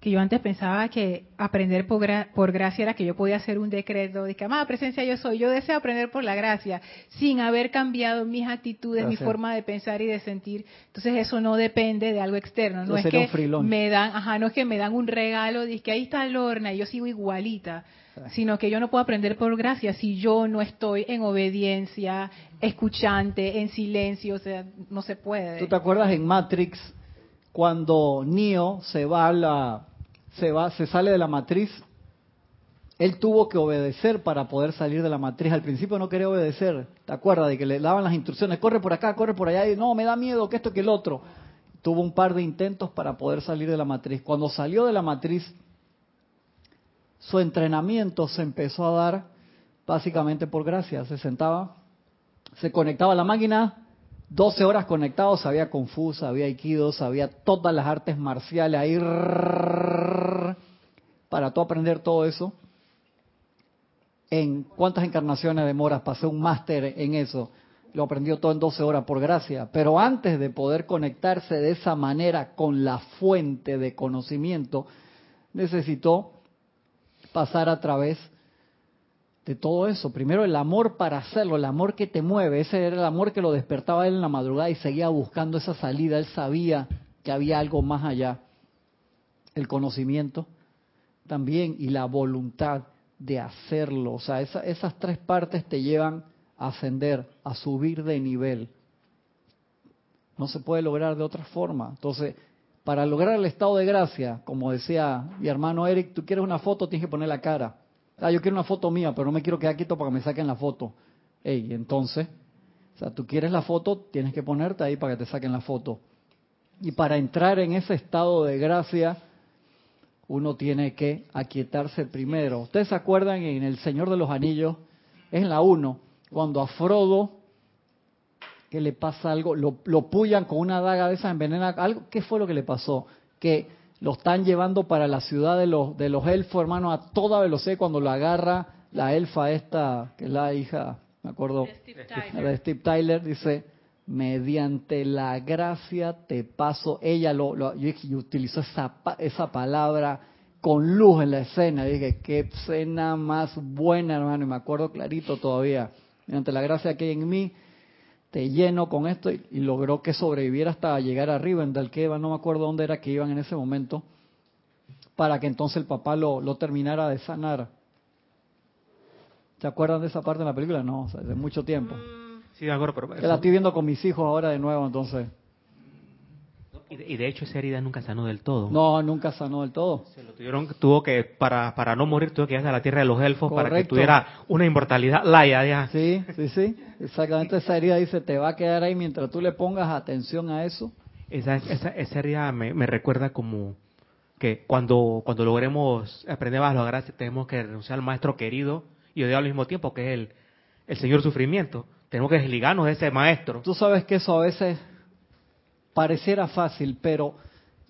que yo antes pensaba que aprender por, por, gracia era que yo podía hacer un decreto de que, amada presencia yo soy, yo deseo aprender por la gracia, sin haber cambiado mis actitudes, mi forma de pensar y de sentir. Entonces eso no depende de algo externo, no es que me dan, ajá, no es que me dan un regalo, dice que ahí está Lorna y yo sigo igualita, sino que yo no puedo aprender por gracia si yo no estoy en obediencia, escuchante, en silencio, o sea, no se puede. ¿Tú te acuerdas en Matrix cuando Neo se va a la se va, se sale de la matriz. Él tuvo que obedecer para poder salir de la matriz. Al principio no quería obedecer. ¿Te acuerdas de que le daban las instrucciones? Corre por acá, corre por allá. Y no, me da miedo que esto, que el otro. Tuvo un par de intentos para poder salir de la matriz. Cuando salió de la matriz, su entrenamiento se empezó a dar básicamente por gracia. Se sentaba, se conectaba a la máquina, 12 horas conectado, sabía Fu, sabía Aikido, sabía todas las artes marciales, ahí para tú aprender todo eso. ¿En cuántas encarnaciones demoras? Pasé un máster en eso. Lo aprendió todo en 12 horas por gracia. Pero antes de poder conectarse de esa manera con la fuente de conocimiento, necesitó pasar a través de todo eso. Primero el amor para hacerlo, el amor que te mueve, ese era el amor que lo despertaba él en la madrugada y seguía buscando esa salida, él sabía que había algo más allá. El conocimiento también y la voluntad de hacerlo. O sea, esas tres partes te llevan a ascender, a subir de nivel. No se puede lograr de otra forma. Entonces, para lograr el estado de gracia, como decía mi hermano Eric, tú quieres una foto, tienes que poner la cara. Ah, yo quiero una foto mía, pero no me quiero quedar quieto para que me saquen la foto. Ey, entonces, o sea, tú quieres la foto, tienes que ponerte ahí para que te saquen la foto. Y para entrar en ese estado de gracia, uno tiene que aquietarse primero. Ustedes se acuerdan en El Señor de los Anillos, es en la 1, cuando a Frodo, que le pasa algo, lo, lo pullan con una daga de esa envenena, algo, ¿qué fue lo que le pasó? Que lo están llevando para la ciudad de los, de los elfos, hermano, a toda velocidad cuando lo agarra la elfa esta, que es la hija, me acuerdo, de Steve Tyler, dice, mediante la gracia te paso, ella lo, lo yo, utilizó esa, esa palabra con luz en la escena, dije, qué escena más buena, hermano, y me acuerdo clarito todavía, mediante la gracia que hay en mí, te lleno con esto y, logró que sobreviviera hasta llegar arriba en Dalqueva, no me acuerdo dónde era que iban en ese momento, para que entonces el papá lo, lo terminara de sanar. ¿Se acuerdan de esa parte de la película? No, hace mucho tiempo. Sí, de acuerdo, pero... la estoy viendo con mis hijos ahora de nuevo, entonces... Y de, hecho esa herida nunca sanó del todo. No, nunca sanó del todo. Se lo tuvieron, tuvo que, para, para no morir, tuvo que ir a la tierra de los elfos para que tuviera una inmortalidad laya. Ya. Sí, sí, sí. Exactamente esa herida dice, te va a quedar ahí mientras tú le pongas atención a eso. Esa, esa, esa herida me, me recuerda como que cuando, cuando logremos aprender a lograr, tenemos que renunciar al maestro querido y odiar al mismo tiempo, que es el, el Señor Sufrimiento. Tenemos que desligarnos de ese maestro. Tú sabes que eso a veces pareciera fácil, pero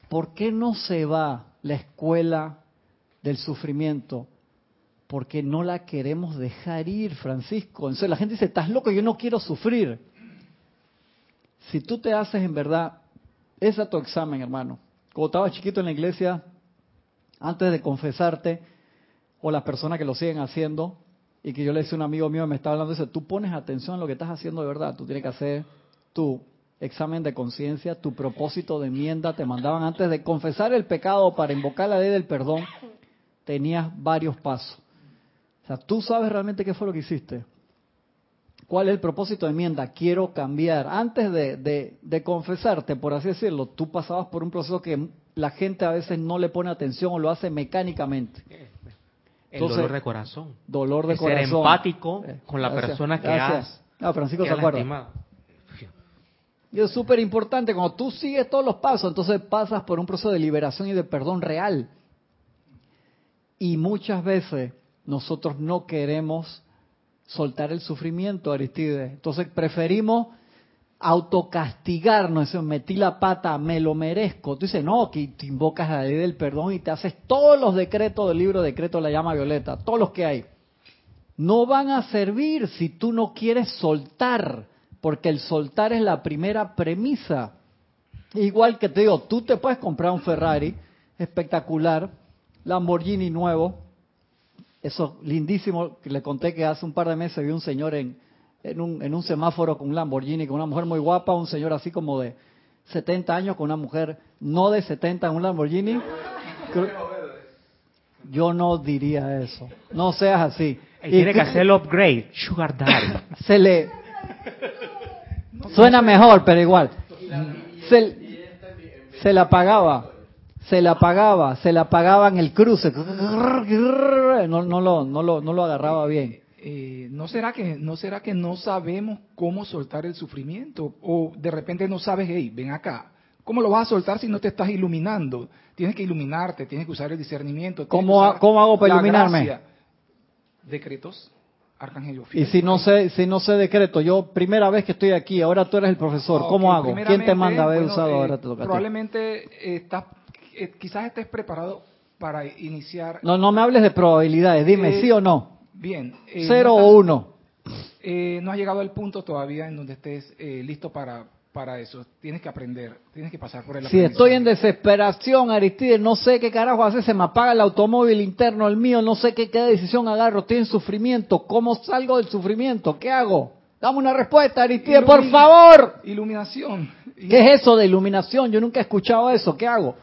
¿por qué no se va la escuela del sufrimiento? Porque no la queremos dejar ir, Francisco. Entonces la gente dice, estás loco, yo no quiero sufrir. Si tú te haces en verdad, ese es tu examen, hermano. Cuando estaba chiquito en la iglesia, antes de confesarte, o las personas que lo siguen haciendo, y que yo le decía a un amigo mío, me estaba hablando, dice, tú pones atención a lo que estás haciendo de verdad, tú tienes que hacer tu examen de conciencia, tu propósito de enmienda, te mandaban antes de confesar el pecado para invocar la ley del perdón, tenías varios pasos. O sea, tú sabes realmente qué fue lo que hiciste. ¿Cuál es el propósito de enmienda? Quiero cambiar. Antes de, de, confesarte, por así decirlo, tú pasabas por un proceso que la gente a veces no le pone atención o lo hace mecánicamente. El dolor de corazón. Dolor de corazón. Ser empático eh, con la persona que has. Ah, Francisco se acuerda. Y es súper importante, cuando tú sigues todos los pasos, entonces pasas por un proceso de liberación y de perdón real. Y muchas veces nosotros no queremos soltar el sufrimiento, Aristide. Entonces preferimos autocastigarnos, eso, metí la pata, me lo merezco. Tú dices, no, que te invocas la ley del perdón y te haces todos los decretos del libro de decreto la llama violeta, todos los que hay. No van a servir si tú no quieres soltar, porque el soltar es la primera premisa. Igual que te digo, tú te puedes comprar un Ferrari espectacular, Lamborghini nuevo, eso lindísimo, que le conté que hace un par de meses vi un señor en, en un, en un semáforo con un Lamborghini, con una mujer muy guapa, un señor así como de 70 años, con una mujer no de 70 en un Lamborghini. Yo no diría eso. No seas así. Y tiene que hacer el upgrade, Sugar Daddy. Se le... Suena mejor, pero igual. Se, se la pagaba. Se la pagaba. Se la pagaba en el cruce. No, no, lo, no, lo, no lo agarraba bien. Eh, ¿no será que no será que no sabemos cómo soltar el sufrimiento o de repente no sabes, hey, ven acá, ¿cómo lo vas a soltar si no te estás iluminando? Tienes que iluminarte, tienes que usar el discernimiento. ¿Cómo, ¿cómo hago para iluminarme? Decretos, arcángel Y si no sé, si no sé decreto, yo primera vez que estoy aquí, ahora tú eres el profesor, ¿cómo hago? ¿Quién te manda haber usado eh, ahora te toca Probablemente eh, estás, quizás estés preparado para iniciar. No, no me hables de probabilidades, dime sí o no. Bien. Eh, Cero o uno. Eh, no has llegado al punto todavía en donde estés eh, listo para, para eso. Tienes que aprender, tienes que pasar por el Si estoy en desesperación, Aristide, no sé qué carajo hacer, se me apaga el automóvil interno, el mío, no sé qué, qué decisión agarro, estoy en sufrimiento, ¿cómo salgo del sufrimiento? ¿Qué hago? Dame una respuesta, Aristide, por favor. Iluminación. ¿Qué es eso de iluminación? Yo nunca he escuchado eso, ¿qué hago?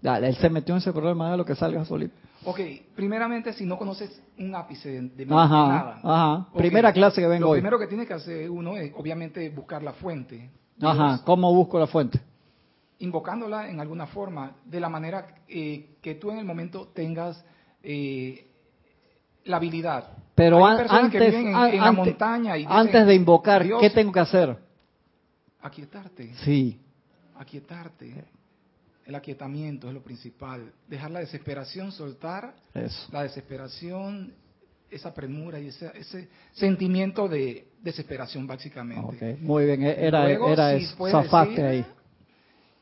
Dale, él se metió en ese problema de lo que salga solito. Ok, primeramente, si no conoces un ápice de, nada. Ajá. Primera clase que vengo Lo hoy. primero que tiene que hacer uno es, obviamente, buscar la fuente. Ajá. ¿Cómo busco la fuente? Invocándola en alguna forma, de la manera eh, que tú en el momento tengas eh, la habilidad. Pero antes, en, la montaña y antes de invocar, ¿qué tengo que hacer? Aquietarte. Sí. Aquietarte el aquietamiento es lo principal. Dejar la desesperación, soltar la desesperación, esa premura y ese, ese, sentimiento de desesperación, básicamente. Muy bien, e-, era, era eso. Zafaste ahí.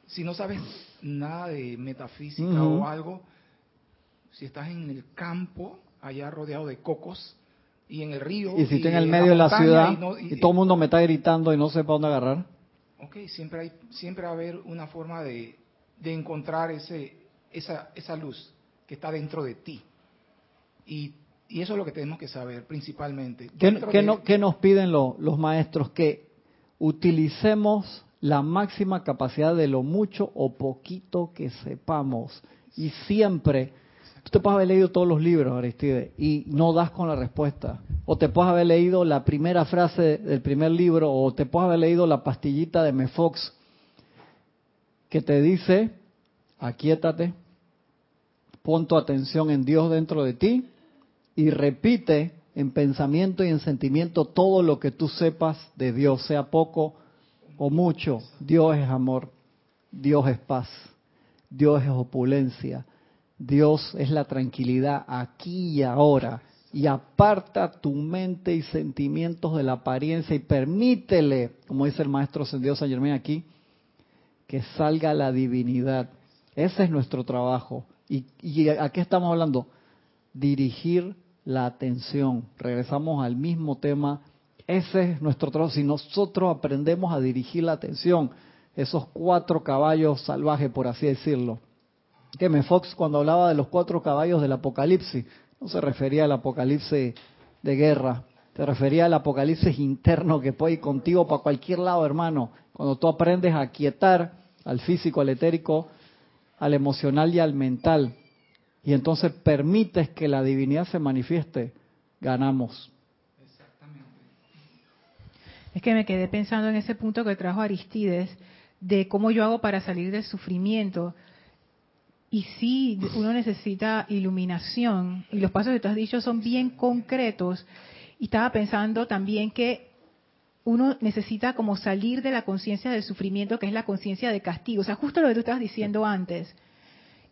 Si no sabes nada de metafísica o algo, si estás en el campo, allá rodeado de cocos, y en el río. Y si estoy en el medio de la ciudad y, todo el mundo me está gritando y no sé para dónde agarrar. Ok, siempre, hay, siempre va a haber una forma de, de encontrar ese, esa, esa luz que está dentro de ti. Y, y, eso es lo que tenemos que saber principalmente. ¿Qué, nos piden los maestros? Que utilicemos la máxima capacidad de lo mucho o poquito que sepamos. Y siempre, tú te puedes haber leído todos los libros, Aristide, y no das con la respuesta. O te puedes haber leído la primera frase del primer libro, o te puedes haber leído la pastillita de Mefox que te dice, aquíétate, pon tu atención en Dios dentro de ti y repite en pensamiento y en sentimiento todo lo que tú sepas de Dios, sea poco o mucho. Dios es amor, Dios es paz, Dios es opulencia, Dios es la tranquilidad aquí y ahora. Y aparta tu mente y sentimientos de la apariencia y permítele, como dice el maestro Dios San Germán aquí, que salga la divinidad. Ese es nuestro trabajo. ¿Y, y aquí estamos hablando? Dirigir la atención. Regresamos al mismo tema. Ese es nuestro trabajo. Si nosotros aprendemos a dirigir la atención, esos cuatro caballos salvajes, por así decirlo, que me Fox cuando hablaba de los cuatro caballos del apocalipsis, no se refería al apocalipsis de guerra, se refería al apocalipsis interno que puede ir contigo para cualquier lado, hermano. Cuando tú aprendes a quietar al físico, al etérico, al emocional y al mental, y entonces permites que la divinidad se manifieste, ganamos. Es que me quedé pensando en ese punto que trajo Aristides, de cómo yo hago para salir del sufrimiento. Y sí, uno necesita iluminación, y los pasos que tú has dicho son bien concretos. Y estaba pensando también que uno necesita como salir de la conciencia del sufrimiento, que es la conciencia de castigo. O sea, justo lo que tú estabas diciendo antes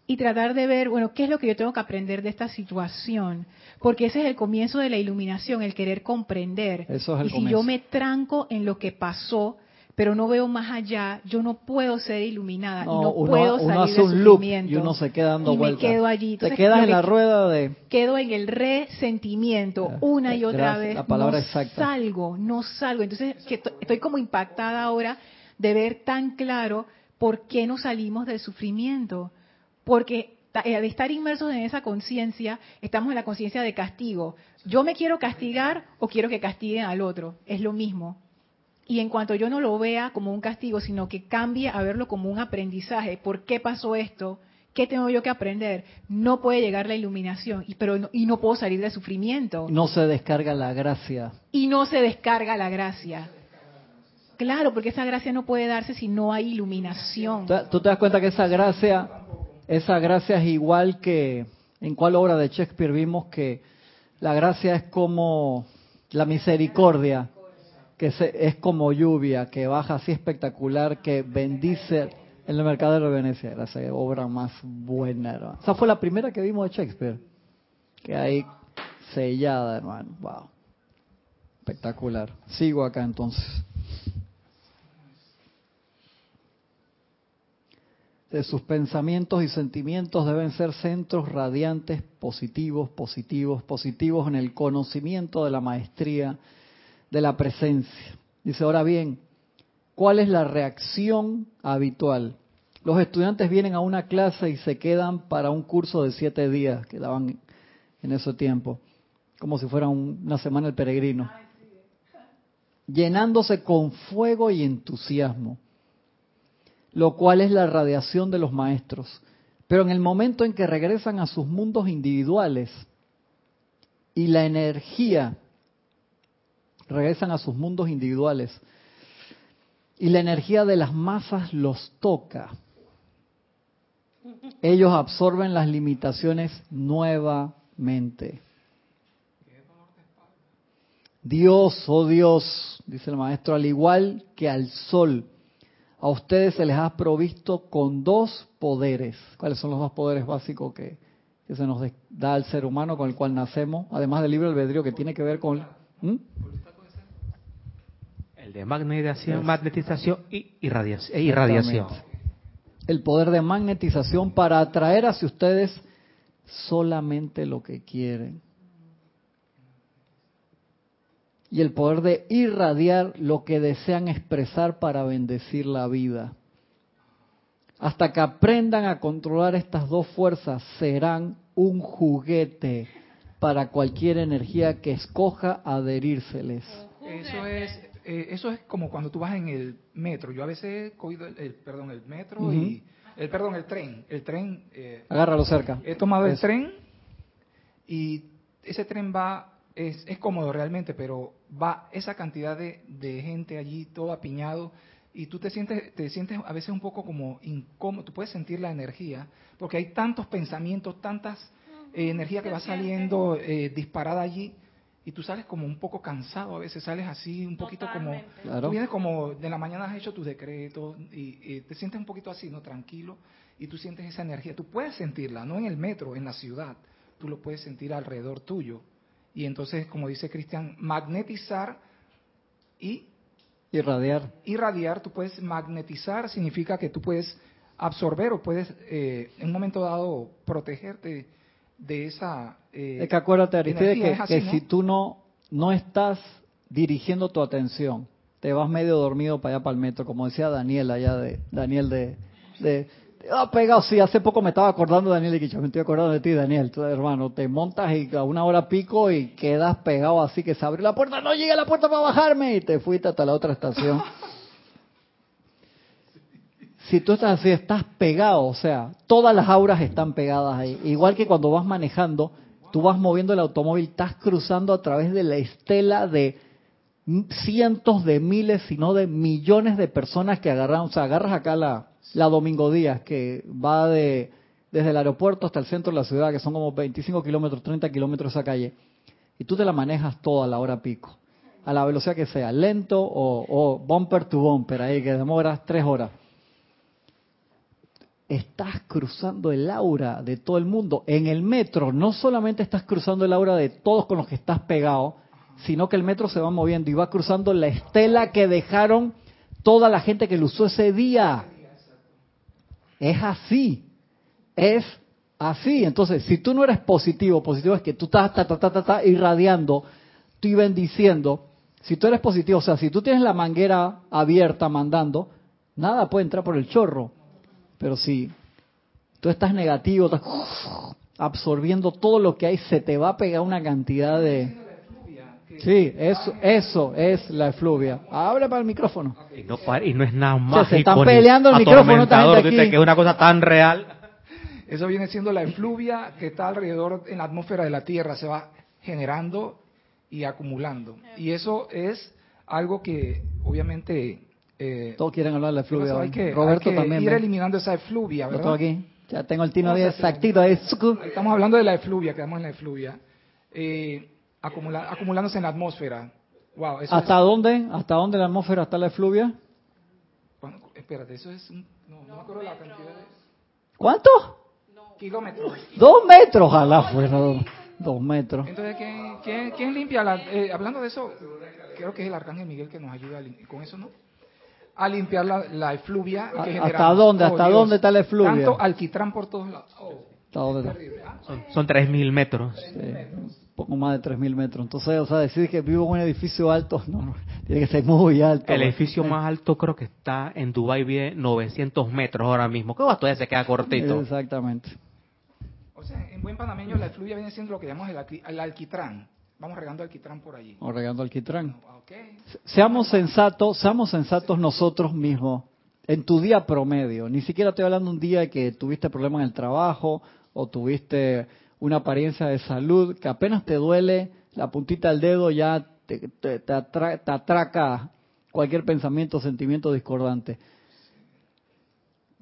y tratar de ver, bueno, qué es lo que yo tengo que aprender de esta situación, porque ese es el comienzo de la iluminación, el querer comprender. Eso es el y si yo me tranco en lo que pasó, pero no veo más allá, yo no puedo ser iluminada y no puedo salir uno hace un loop y uno se queda dando y vueltas. me quedo allí. Te quedas en la rueda de quedo en el resentimiento una y otra Gracias, vez. la palabra no exacta. salgo, no salgo. Entonces que estoy como impactada ahora de ver tan claro por qué no salimos del sufrimiento porque eh, de estar inmersos en esa conciencia, estamos en la conciencia de castigo. Yo me quiero castigar o quiero que castiguen al otro, es lo mismo. Y en cuanto yo no lo vea como un castigo, sino que cambie a verlo como un aprendizaje, ¿por qué pasó esto? ¿Qué tengo yo que aprender? No puede llegar la iluminación, y, pero no, y no puedo salir del sufrimiento. No se descarga la gracia. Y no se descarga la gracia. Claro, porque esa gracia no puede darse si no hay iluminación. Tú te das cuenta que esa gracia esa gracia es igual que, ¿en cuál obra de Shakespeare vimos que la gracia es como la misericordia, que es como lluvia, que baja así espectacular, que bendice en el mercadero de Venecia? Era esa obra más buena, hermano. Esa fue la primera que vimos de Shakespeare, que ahí sellada, hermano. Wow. Espectacular. Sigo acá entonces. de sus pensamientos y sentimientos deben ser centros radiantes, positivos, positivos, positivos en el conocimiento de la maestría de la presencia. Dice, ahora bien, ¿cuál es la reacción habitual? Los estudiantes vienen a una clase y se quedan para un curso de siete días, que daban en ese tiempo, como si fuera una semana el peregrino, llenándose con fuego y entusiasmo lo cual es la radiación de los maestros. Pero en el momento en que regresan a sus mundos individuales y la energía, regresan a sus mundos individuales y la energía de las masas los toca, ellos absorben las limitaciones nuevamente. Dios, oh Dios, dice el maestro, al igual que al sol, a ustedes se les ha provisto con dos poderes. ¿Cuáles son los dos poderes básicos que, se nos da al ser humano con el cual nacemos? Además del libre albedrío que tiene que ver con... ¿Mm? El de magnetización, magnetización y irradiación, e irradiación. El poder de magnetización para atraer hacia ustedes solamente lo que quieren y el poder de irradiar lo que desean expresar para bendecir la vida. Hasta que aprendan a controlar estas dos fuerzas, serán un juguete para cualquier energía que escoja adherírseles. Eso es, eh, eso es como cuando tú vas en el metro. Yo a veces he cogido el, perdón, el metro y el perdón, el tren, el tren. Eh, Agárralo cerca. He tomado el tren y ese tren va es, es cómodo realmente, pero va esa cantidad de, de, gente allí, todo apiñado, y tú te sientes, te sientes a veces un poco como incómodo, tú puedes sentir la energía, porque hay tantos pensamientos, tantas eh, energía que va saliendo eh, disparada allí, y tú sales como un poco cansado, a veces sales así, un poquito como, tú vienes como, de la mañana has hecho tus decretos, y, y te sientes un poquito así, ¿no? Tranquilo, y tú sientes esa energía, tú puedes sentirla, no en el metro, en la ciudad, tú lo puedes sentir alrededor tuyo y entonces, como dice Cristian, magnetizar y irradiar. Irradiar, tú puedes magnetizar, significa que tú puedes absorber o puedes eh, en un momento dado protegerte de esa... Eh, es que acuérdate, Aristide, que, si tú no, no estás dirigiendo tu atención, te vas medio dormido para allá para el metro, como decía Daniel allá de Daniel de, de Ah, pegado, sí, hace poco me estaba acordando de Daniel y que yo me estoy acordando de ti, Daniel. Tú, hermano, te montas y a una hora pico y quedas pegado así que se abre la puerta, no llega a la puerta para bajarme y te fuiste hasta la otra estación. si tú estás así, estás pegado, o sea, todas las auras están pegadas ahí. Igual que cuando vas manejando, tú vas moviendo el automóvil, estás cruzando a través de la estela de cientos de miles, sino de millones de personas que agarran, o sea, agarras acá la, la Domingo Díaz, que va de, desde el aeropuerto hasta el centro de la ciudad, que son como 25 kilómetros, 30 kilómetros esa calle, y tú te la manejas toda a la hora pico, a la velocidad que sea, lento o, o bumper to bumper, ahí que demoras tres horas. Estás cruzando el aura de todo el mundo. En el metro no solamente estás cruzando el aura de todos con los que estás pegado, sino que el metro se va moviendo y va cruzando la estela que dejaron toda la gente que lo usó ese día. Es así. Es así. Entonces, si tú no eres positivo, positivo es que tú estás ta, ta, ta, irradiando, tú y bendiciendo. Si tú eres positivo, o sea, si tú tienes la manguera abierta mandando, nada puede entrar por el chorro. Pero si tú estás negativo, estás absorbiendo todo lo que hay, se te va a pegar una cantidad de... Sí, eso, eso es la efluvia. Abre para el micrófono. Y no, y no es nada más. se están peleando el micrófono aquí. que es una cosa tan real. Eso viene siendo la efluvia que está alrededor en la atmósfera de la Tierra, se va generando y acumulando. Y eso es algo que obviamente... Eh, Todos quieren hablar de la efluvia. Hay que, Roberto también. Ir eliminando esa efluvia, ¿verdad? aquí. Ya tengo el tino de exactito. Ahí. Estamos hablando de la efluvia, quedamos en la efluvia. Eh, acumulándose en la atmósfera. Wow, ¿Hasta dónde? ¿Hasta dónde la atmósfera está la efluvia? espérate, eso es un, no, no me acuerdo la cantidad de... ¿Cuánto? Kilómetros. Dos metros, ojalá fuera dos, metros. Entonces, ¿quién, quién, limpia la, eh, hablando de eso, creo que es el arcángel Miguel que nos ayuda con eso, ¿no? A limpiar la, la efluvia. Que ¿Hasta dónde? ¿Hasta oh, dónde está la efluvia? Tanto alquitrán por todos lados. Oh, son, son 3.000 metros. Sí poco más de 3.000 metros. Entonces, o sea, decir que vivo en un edificio alto, no, tiene que ser muy alto. El edificio más alto creo que está en Dubái, vive 900 metros ahora mismo. ¿Qué todavía se queda cortito? Exactamente. O sea, en buen panameño la efluvia viene siendo lo que llamamos el, alquitrán. Vamos regando alquitrán por allí. Vamos regando alquitrán. Seamos sensatos, seamos sensatos nosotros mismos en tu día promedio. Ni siquiera estoy hablando un día que tuviste problemas en el trabajo o tuviste una apariencia de salud que apenas te duele la puntita del dedo ya te, te, atraca cualquier pensamiento o sentimiento discordante.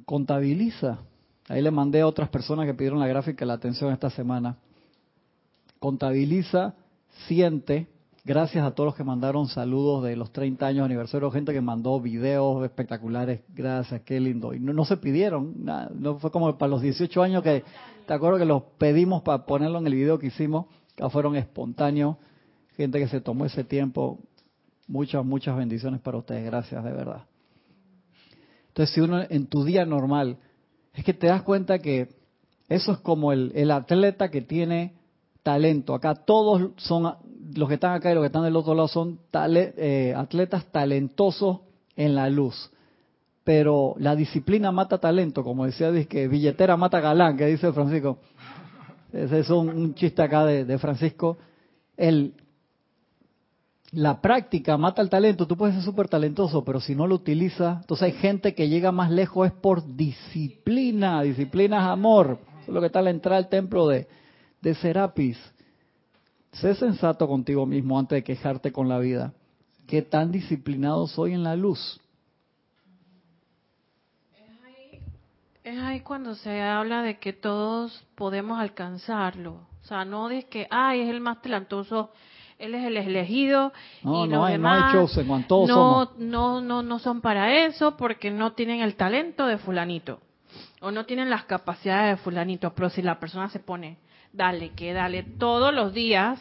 Contabiliza. Ahí le mandé a otras personas que pidieron la gráfica la atención esta semana. Contabiliza, siente, gracias a todos los que mandaron saludos de los 30 años de aniversario, gente que mandó videos espectaculares, gracias, qué lindo. Y no, se pidieron, no fue como para los 18 años que te acuerdo que los pedimos para ponerlo en el video que hicimos, que fueron espontáneos, gente que se tomó ese tiempo. Muchas, muchas bendiciones para ustedes, gracias de verdad. Entonces, si uno en tu día normal, es que te das cuenta que eso es como el atleta que tiene talento. Acá todos son, los que están acá y los que están del otro lado son eh, atletas talentosos en la luz pero la disciplina mata talento, como decía, que billetera mata galán, que dice Francisco. Ese es un, chiste acá de, Francisco. El, la práctica mata el talento, tú puedes ser súper talentoso, pero si no lo utilizas, entonces hay gente que llega más lejos es por disciplina, disciplina es amor, es lo que está a la entrada al templo de, de Serapis. Sé sensato contigo mismo antes de quejarte con la vida. ¿Qué tan disciplinado soy en la luz? Es ahí cuando se habla de que todos podemos alcanzarlo. O sea, no de que, ay, es el más talentoso, él es el elegido no, y no los hay, demás no, no, no, no, no son para eso porque no tienen el talento de fulanito o no tienen las capacidades de fulanito. Pero si la persona se pone, dale, que dale todos los días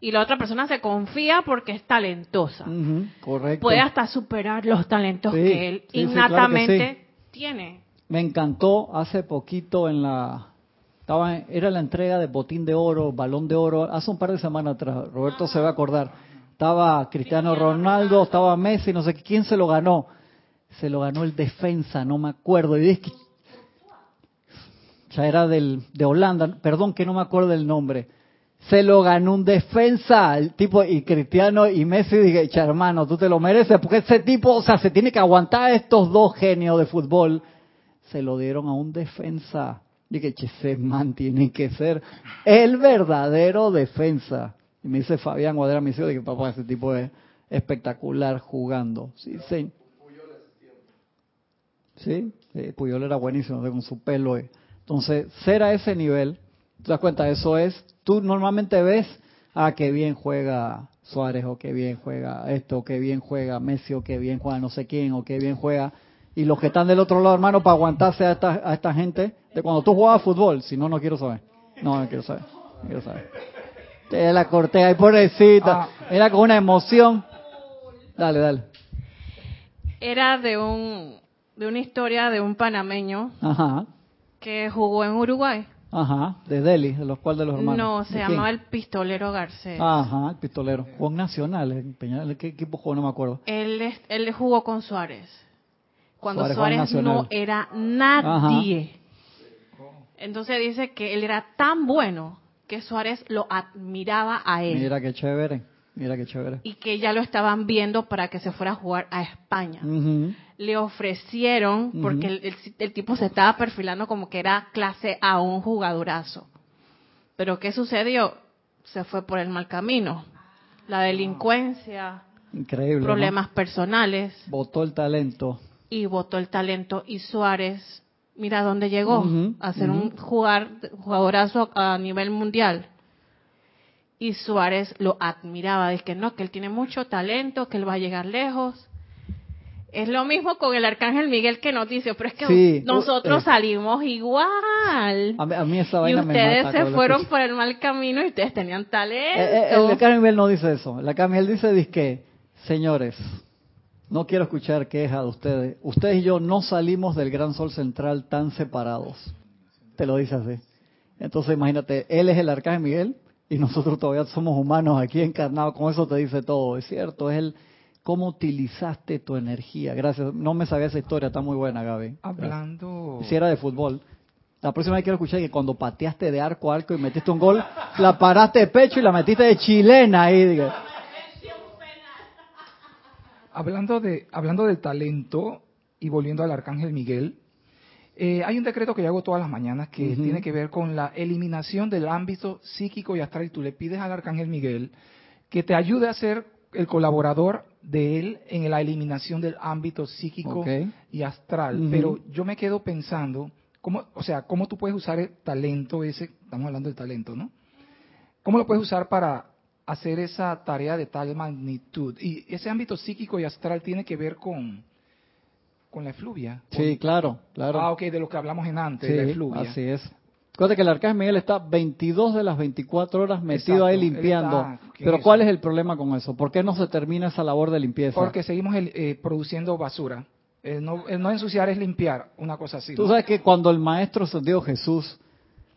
y la otra persona se confía porque es talentosa. correcto. Puede hasta superar los talentos que él innatamente tiene. Me encantó hace poquito en la estaba era la entrega de botín de oro, balón de oro, hace un par de semanas atrás, Roberto se va a acordar. Estaba Cristiano Ronaldo, estaba Messi, no sé quién se lo ganó. Se lo ganó el defensa, no me acuerdo. Y es que sea, era del, de Holanda, perdón que no me acuerdo el nombre. Se lo ganó un defensa, el tipo, y Cristiano y Messi, dije, hermano, tú te lo mereces, porque ese tipo, o sea, se tiene que aguantar a estos dos genios de fútbol. Se lo dieron a un defensa. Dije, che, ese man tiene que ser el verdadero defensa. Y me dice Fabián Guadera, me dice, dije, papá, ese tipo es espectacular jugando. Sí, sí. Sí, Puyol era buenísimo con su pelo. Entonces, ser a ese nivel, te das cuenta, eso es, tú normalmente ves, ah, qué bien juega Suárez, o qué bien juega esto, o qué bien juega Messi, o qué bien juega no sé quién, o qué bien juega. Y los que están del otro lado, hermano, para aguantarse a esta, a esta gente, de cuando tú jugabas fútbol, si no, no quiero saber. No, no quiero saber. No quiero saber. Te la corté ahí, pobrecita. Ah. Era con una emoción. Dale, dale. Era de un de una historia de un panameño que jugó en Uruguay. Ajá, de Delhi, de los cuales de los hermanos. No, se llamaba el Pistolero Garcés. Ajá, el Pistolero. Jugó en Nacional, en Peñal, ¿qué equipo jugó? No me acuerdo. Él, él jugó con Suárez. Cuando Suárez, no era nadie. Entonces dice que él era tan bueno que Suárez lo admiraba a él. Mira qué chévere. Mira qué chévere. Y que ya lo estaban viendo para que se fuera a jugar a España. Le ofrecieron, porque el, tipo se estaba perfilando como que era clase A, un jugadorazo. Pero ¿qué sucedió? Se fue por el mal camino. La delincuencia. Increíble. Problemas personales. Votó el talento. Y votó el talento. Y Suárez, mira dónde llegó. a ser un jugar, jugadorazo a nivel mundial y Suárez lo admiraba, de que no, que él tiene mucho talento, que él va a llegar lejos. Es lo mismo con el arcángel Miguel que nos dice, pero es que nosotros eh, salimos igual. A mí, esa y ustedes se fueron por el mal camino y ustedes tenían talento. Eh, eh, el arcángel Miguel no dice eso. El arcángel Miguel dice, que, señores, no quiero escuchar quejas de ustedes. Ustedes y yo no salimos del gran sol central tan separados. Te lo dice así. Entonces imagínate, él es el arcángel Miguel y nosotros todavía somos humanos aquí encarnados. Con eso te dice todo, es cierto, es el cómo utilizaste tu energía. Gracias, no me sabía esa historia, está muy buena, Gaby. Hablando... Si era de fútbol. La próxima vez quiero escuchar que cuando pateaste de arco a arco y metiste un gol, la paraste de pecho y la metiste de chilena ahí. Hablando de, hablando del talento y volviendo al Arcángel Miguel, eh, hay un decreto que yo hago todas las mañanas que tiene que ver con la eliminación del ámbito psíquico y astral. Y tú le pides al Arcángel Miguel que te ayude a ser el colaborador de él en la eliminación del ámbito psíquico y astral. Pero yo me quedo pensando, ¿cómo, o sea, ¿cómo tú puedes usar el talento ese? Estamos hablando del talento, ¿no? ¿Cómo lo puedes usar para hacer esa tarea de tal magnitud? Y ese ámbito psíquico y astral tiene que ver con con la efluvia. Sí, claro, claro. Ah, ok, de lo que hablamos en antes, de la efluvia. Así es. Recuerda que el arcángel Miguel está 22 de las 24 horas metido ahí limpiando. Pero ¿cuál es el problema con eso? ¿Por qué no se termina esa labor de limpieza? Porque seguimos eh, produciendo basura. no, no, ensuciar es limpiar, una cosa así. Tú sabes que cuando el Maestro Dios Jesús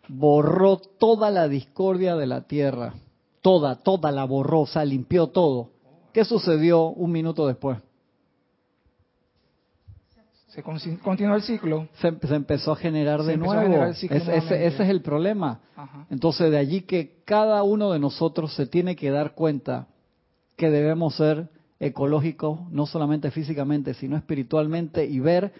borró toda la discordia de la tierra, toda, toda la borró, o sea, limpió todo. ¿Qué sucedió un minuto después? Se continuó el ciclo. Se, empezó a generar de nuevo. ese, es el problema. Entonces, de allí que cada uno de nosotros se tiene que dar cuenta que debemos ser ecológicos, no solamente físicamente, sino espiritualmente, y ver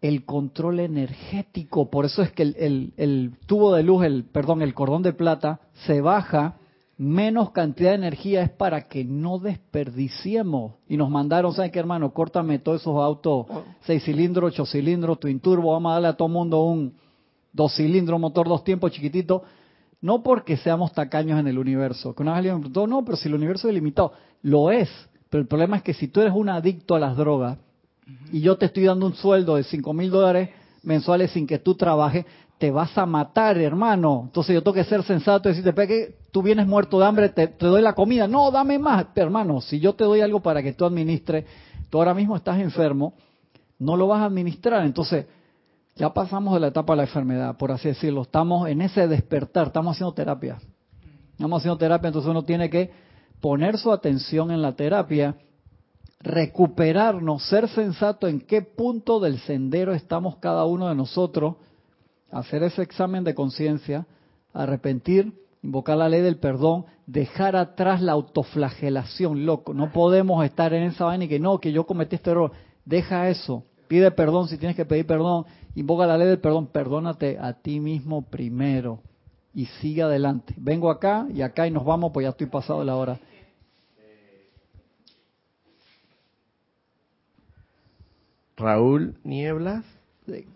el control energético. Por eso es que el, el tubo de luz, el perdón, el cordón de plata, se baja menos cantidad de energía es para que no desperdiciemos. Y nos mandaron, ¿sabes qué, hermano? Córtame todos esos autos, seis cilindros, ocho cilindros, twin turbo, vamos a darle a todo mundo un dos cilindros, motor dos tiempos chiquitito. No porque seamos tacaños en el universo. Que una vez alguien me no, pero si el universo es limitado. Lo es. Pero el problema es que si tú eres un adicto a las drogas y yo te estoy dando un sueldo de cinco mil dólares mensuales sin que tú trabajes, te vas a matar, hermano. Entonces yo tengo que ser sensato y decirte, que tú vienes muerto de hambre, te, doy la comida. No, dame más. Hermano, si yo te doy algo para que tú administres, tú ahora mismo estás enfermo, no lo vas a administrar. Entonces, ya pasamos de la etapa de la enfermedad, por así decirlo. Estamos en ese despertar, estamos haciendo terapia. Estamos haciendo terapia, entonces uno tiene que poner su atención en la terapia, recuperarnos, ser sensato en qué punto del sendero estamos cada uno de nosotros hacer ese examen de conciencia, arrepentir, invocar la ley del perdón, dejar atrás la autoflagelación, loco. No podemos estar en esa vaina y que no, que yo cometí este error. Deja eso. Pide perdón si tienes que pedir perdón. Invoca la ley del perdón. Perdónate a ti mismo primero y sigue adelante. Vengo acá y acá y nos vamos, pues ya estoy pasado de la hora. Raúl Nieblas. De,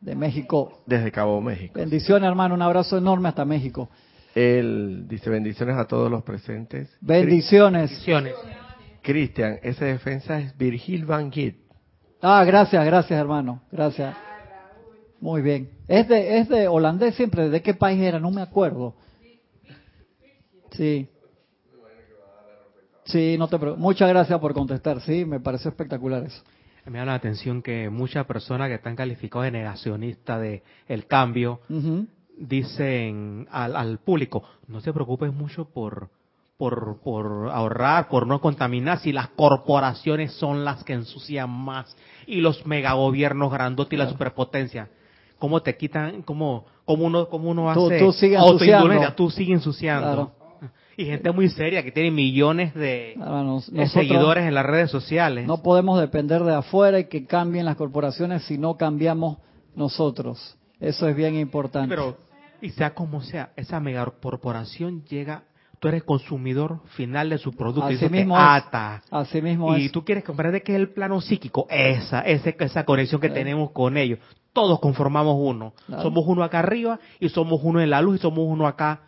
de México. Desde Cabo México. Bendiciones, hermano. Un abrazo enorme hasta México. Él dice bendiciones a todos los presentes. Bendiciones. Bendiciones. Cristian, esa defensa es Virgil Van Git. Ah, gracias, gracias, hermano. Gracias. Muy bien. Es de, es de holandés siempre. ¿De qué país era? No me acuerdo. Sí. Sí, no te preocupes. Muchas gracias por contestar. Sí, me pareció espectacular eso. Me llama la atención que muchas personas que están calificadas de negacionistas de el cambio dicen al, al público, no te preocupes mucho por, por, por ahorrar, por no contaminar, si las corporaciones son las que ensucian más y los megagobiernos grandotes y la superpotencia. ¿Cómo te quitan, cómo, cómo uno, cómo uno Tú- hace tú sigues autoindulgencia? ensuciando. Tú sigues ensuciando. Y gente muy seria que tiene millones de, Ahora nos- de nosotros seguidores en las redes sociales. no podemos depender de afuera y que cambien las corporaciones si no cambiamos nosotros. Eso es bien importante. Pero, y sea como sea, esa megacorporación llega, tú eres consumidor final de su producto y eso te es. ata. Así mismo Y es. tú quieres comprender que es el plano psíquico, esa, ese- esa conexión que Sí. tenemos con ellos. Todos conformamos uno. Claro. Somos uno acá arriba y somos uno en la luz y somos uno acá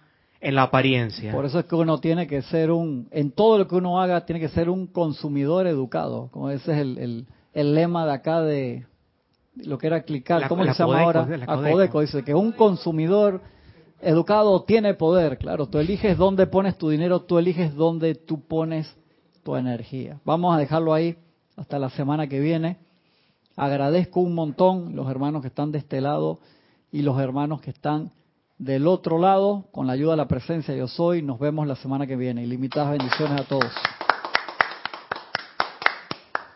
en la apariencia. Por eso es que uno tiene que ser un, en todo lo que uno haga, tiene que ser un consumidor educado. Como ese es el, el, el lema de acá de lo que era clicar. ¿Cómo la se llama ahora? A. Codeco dice que un consumidor educado tiene poder. Claro, tú eliges dónde pones tu dinero, tú eliges dónde tú pones tu energía. Vamos a dejarlo ahí hasta la semana que viene. Agradezco un montón los hermanos que están de este lado y los hermanos que están del otro lado, con la ayuda de la presencia yo soy. Nos vemos la semana que viene. Ilimitadas bendiciones a todos.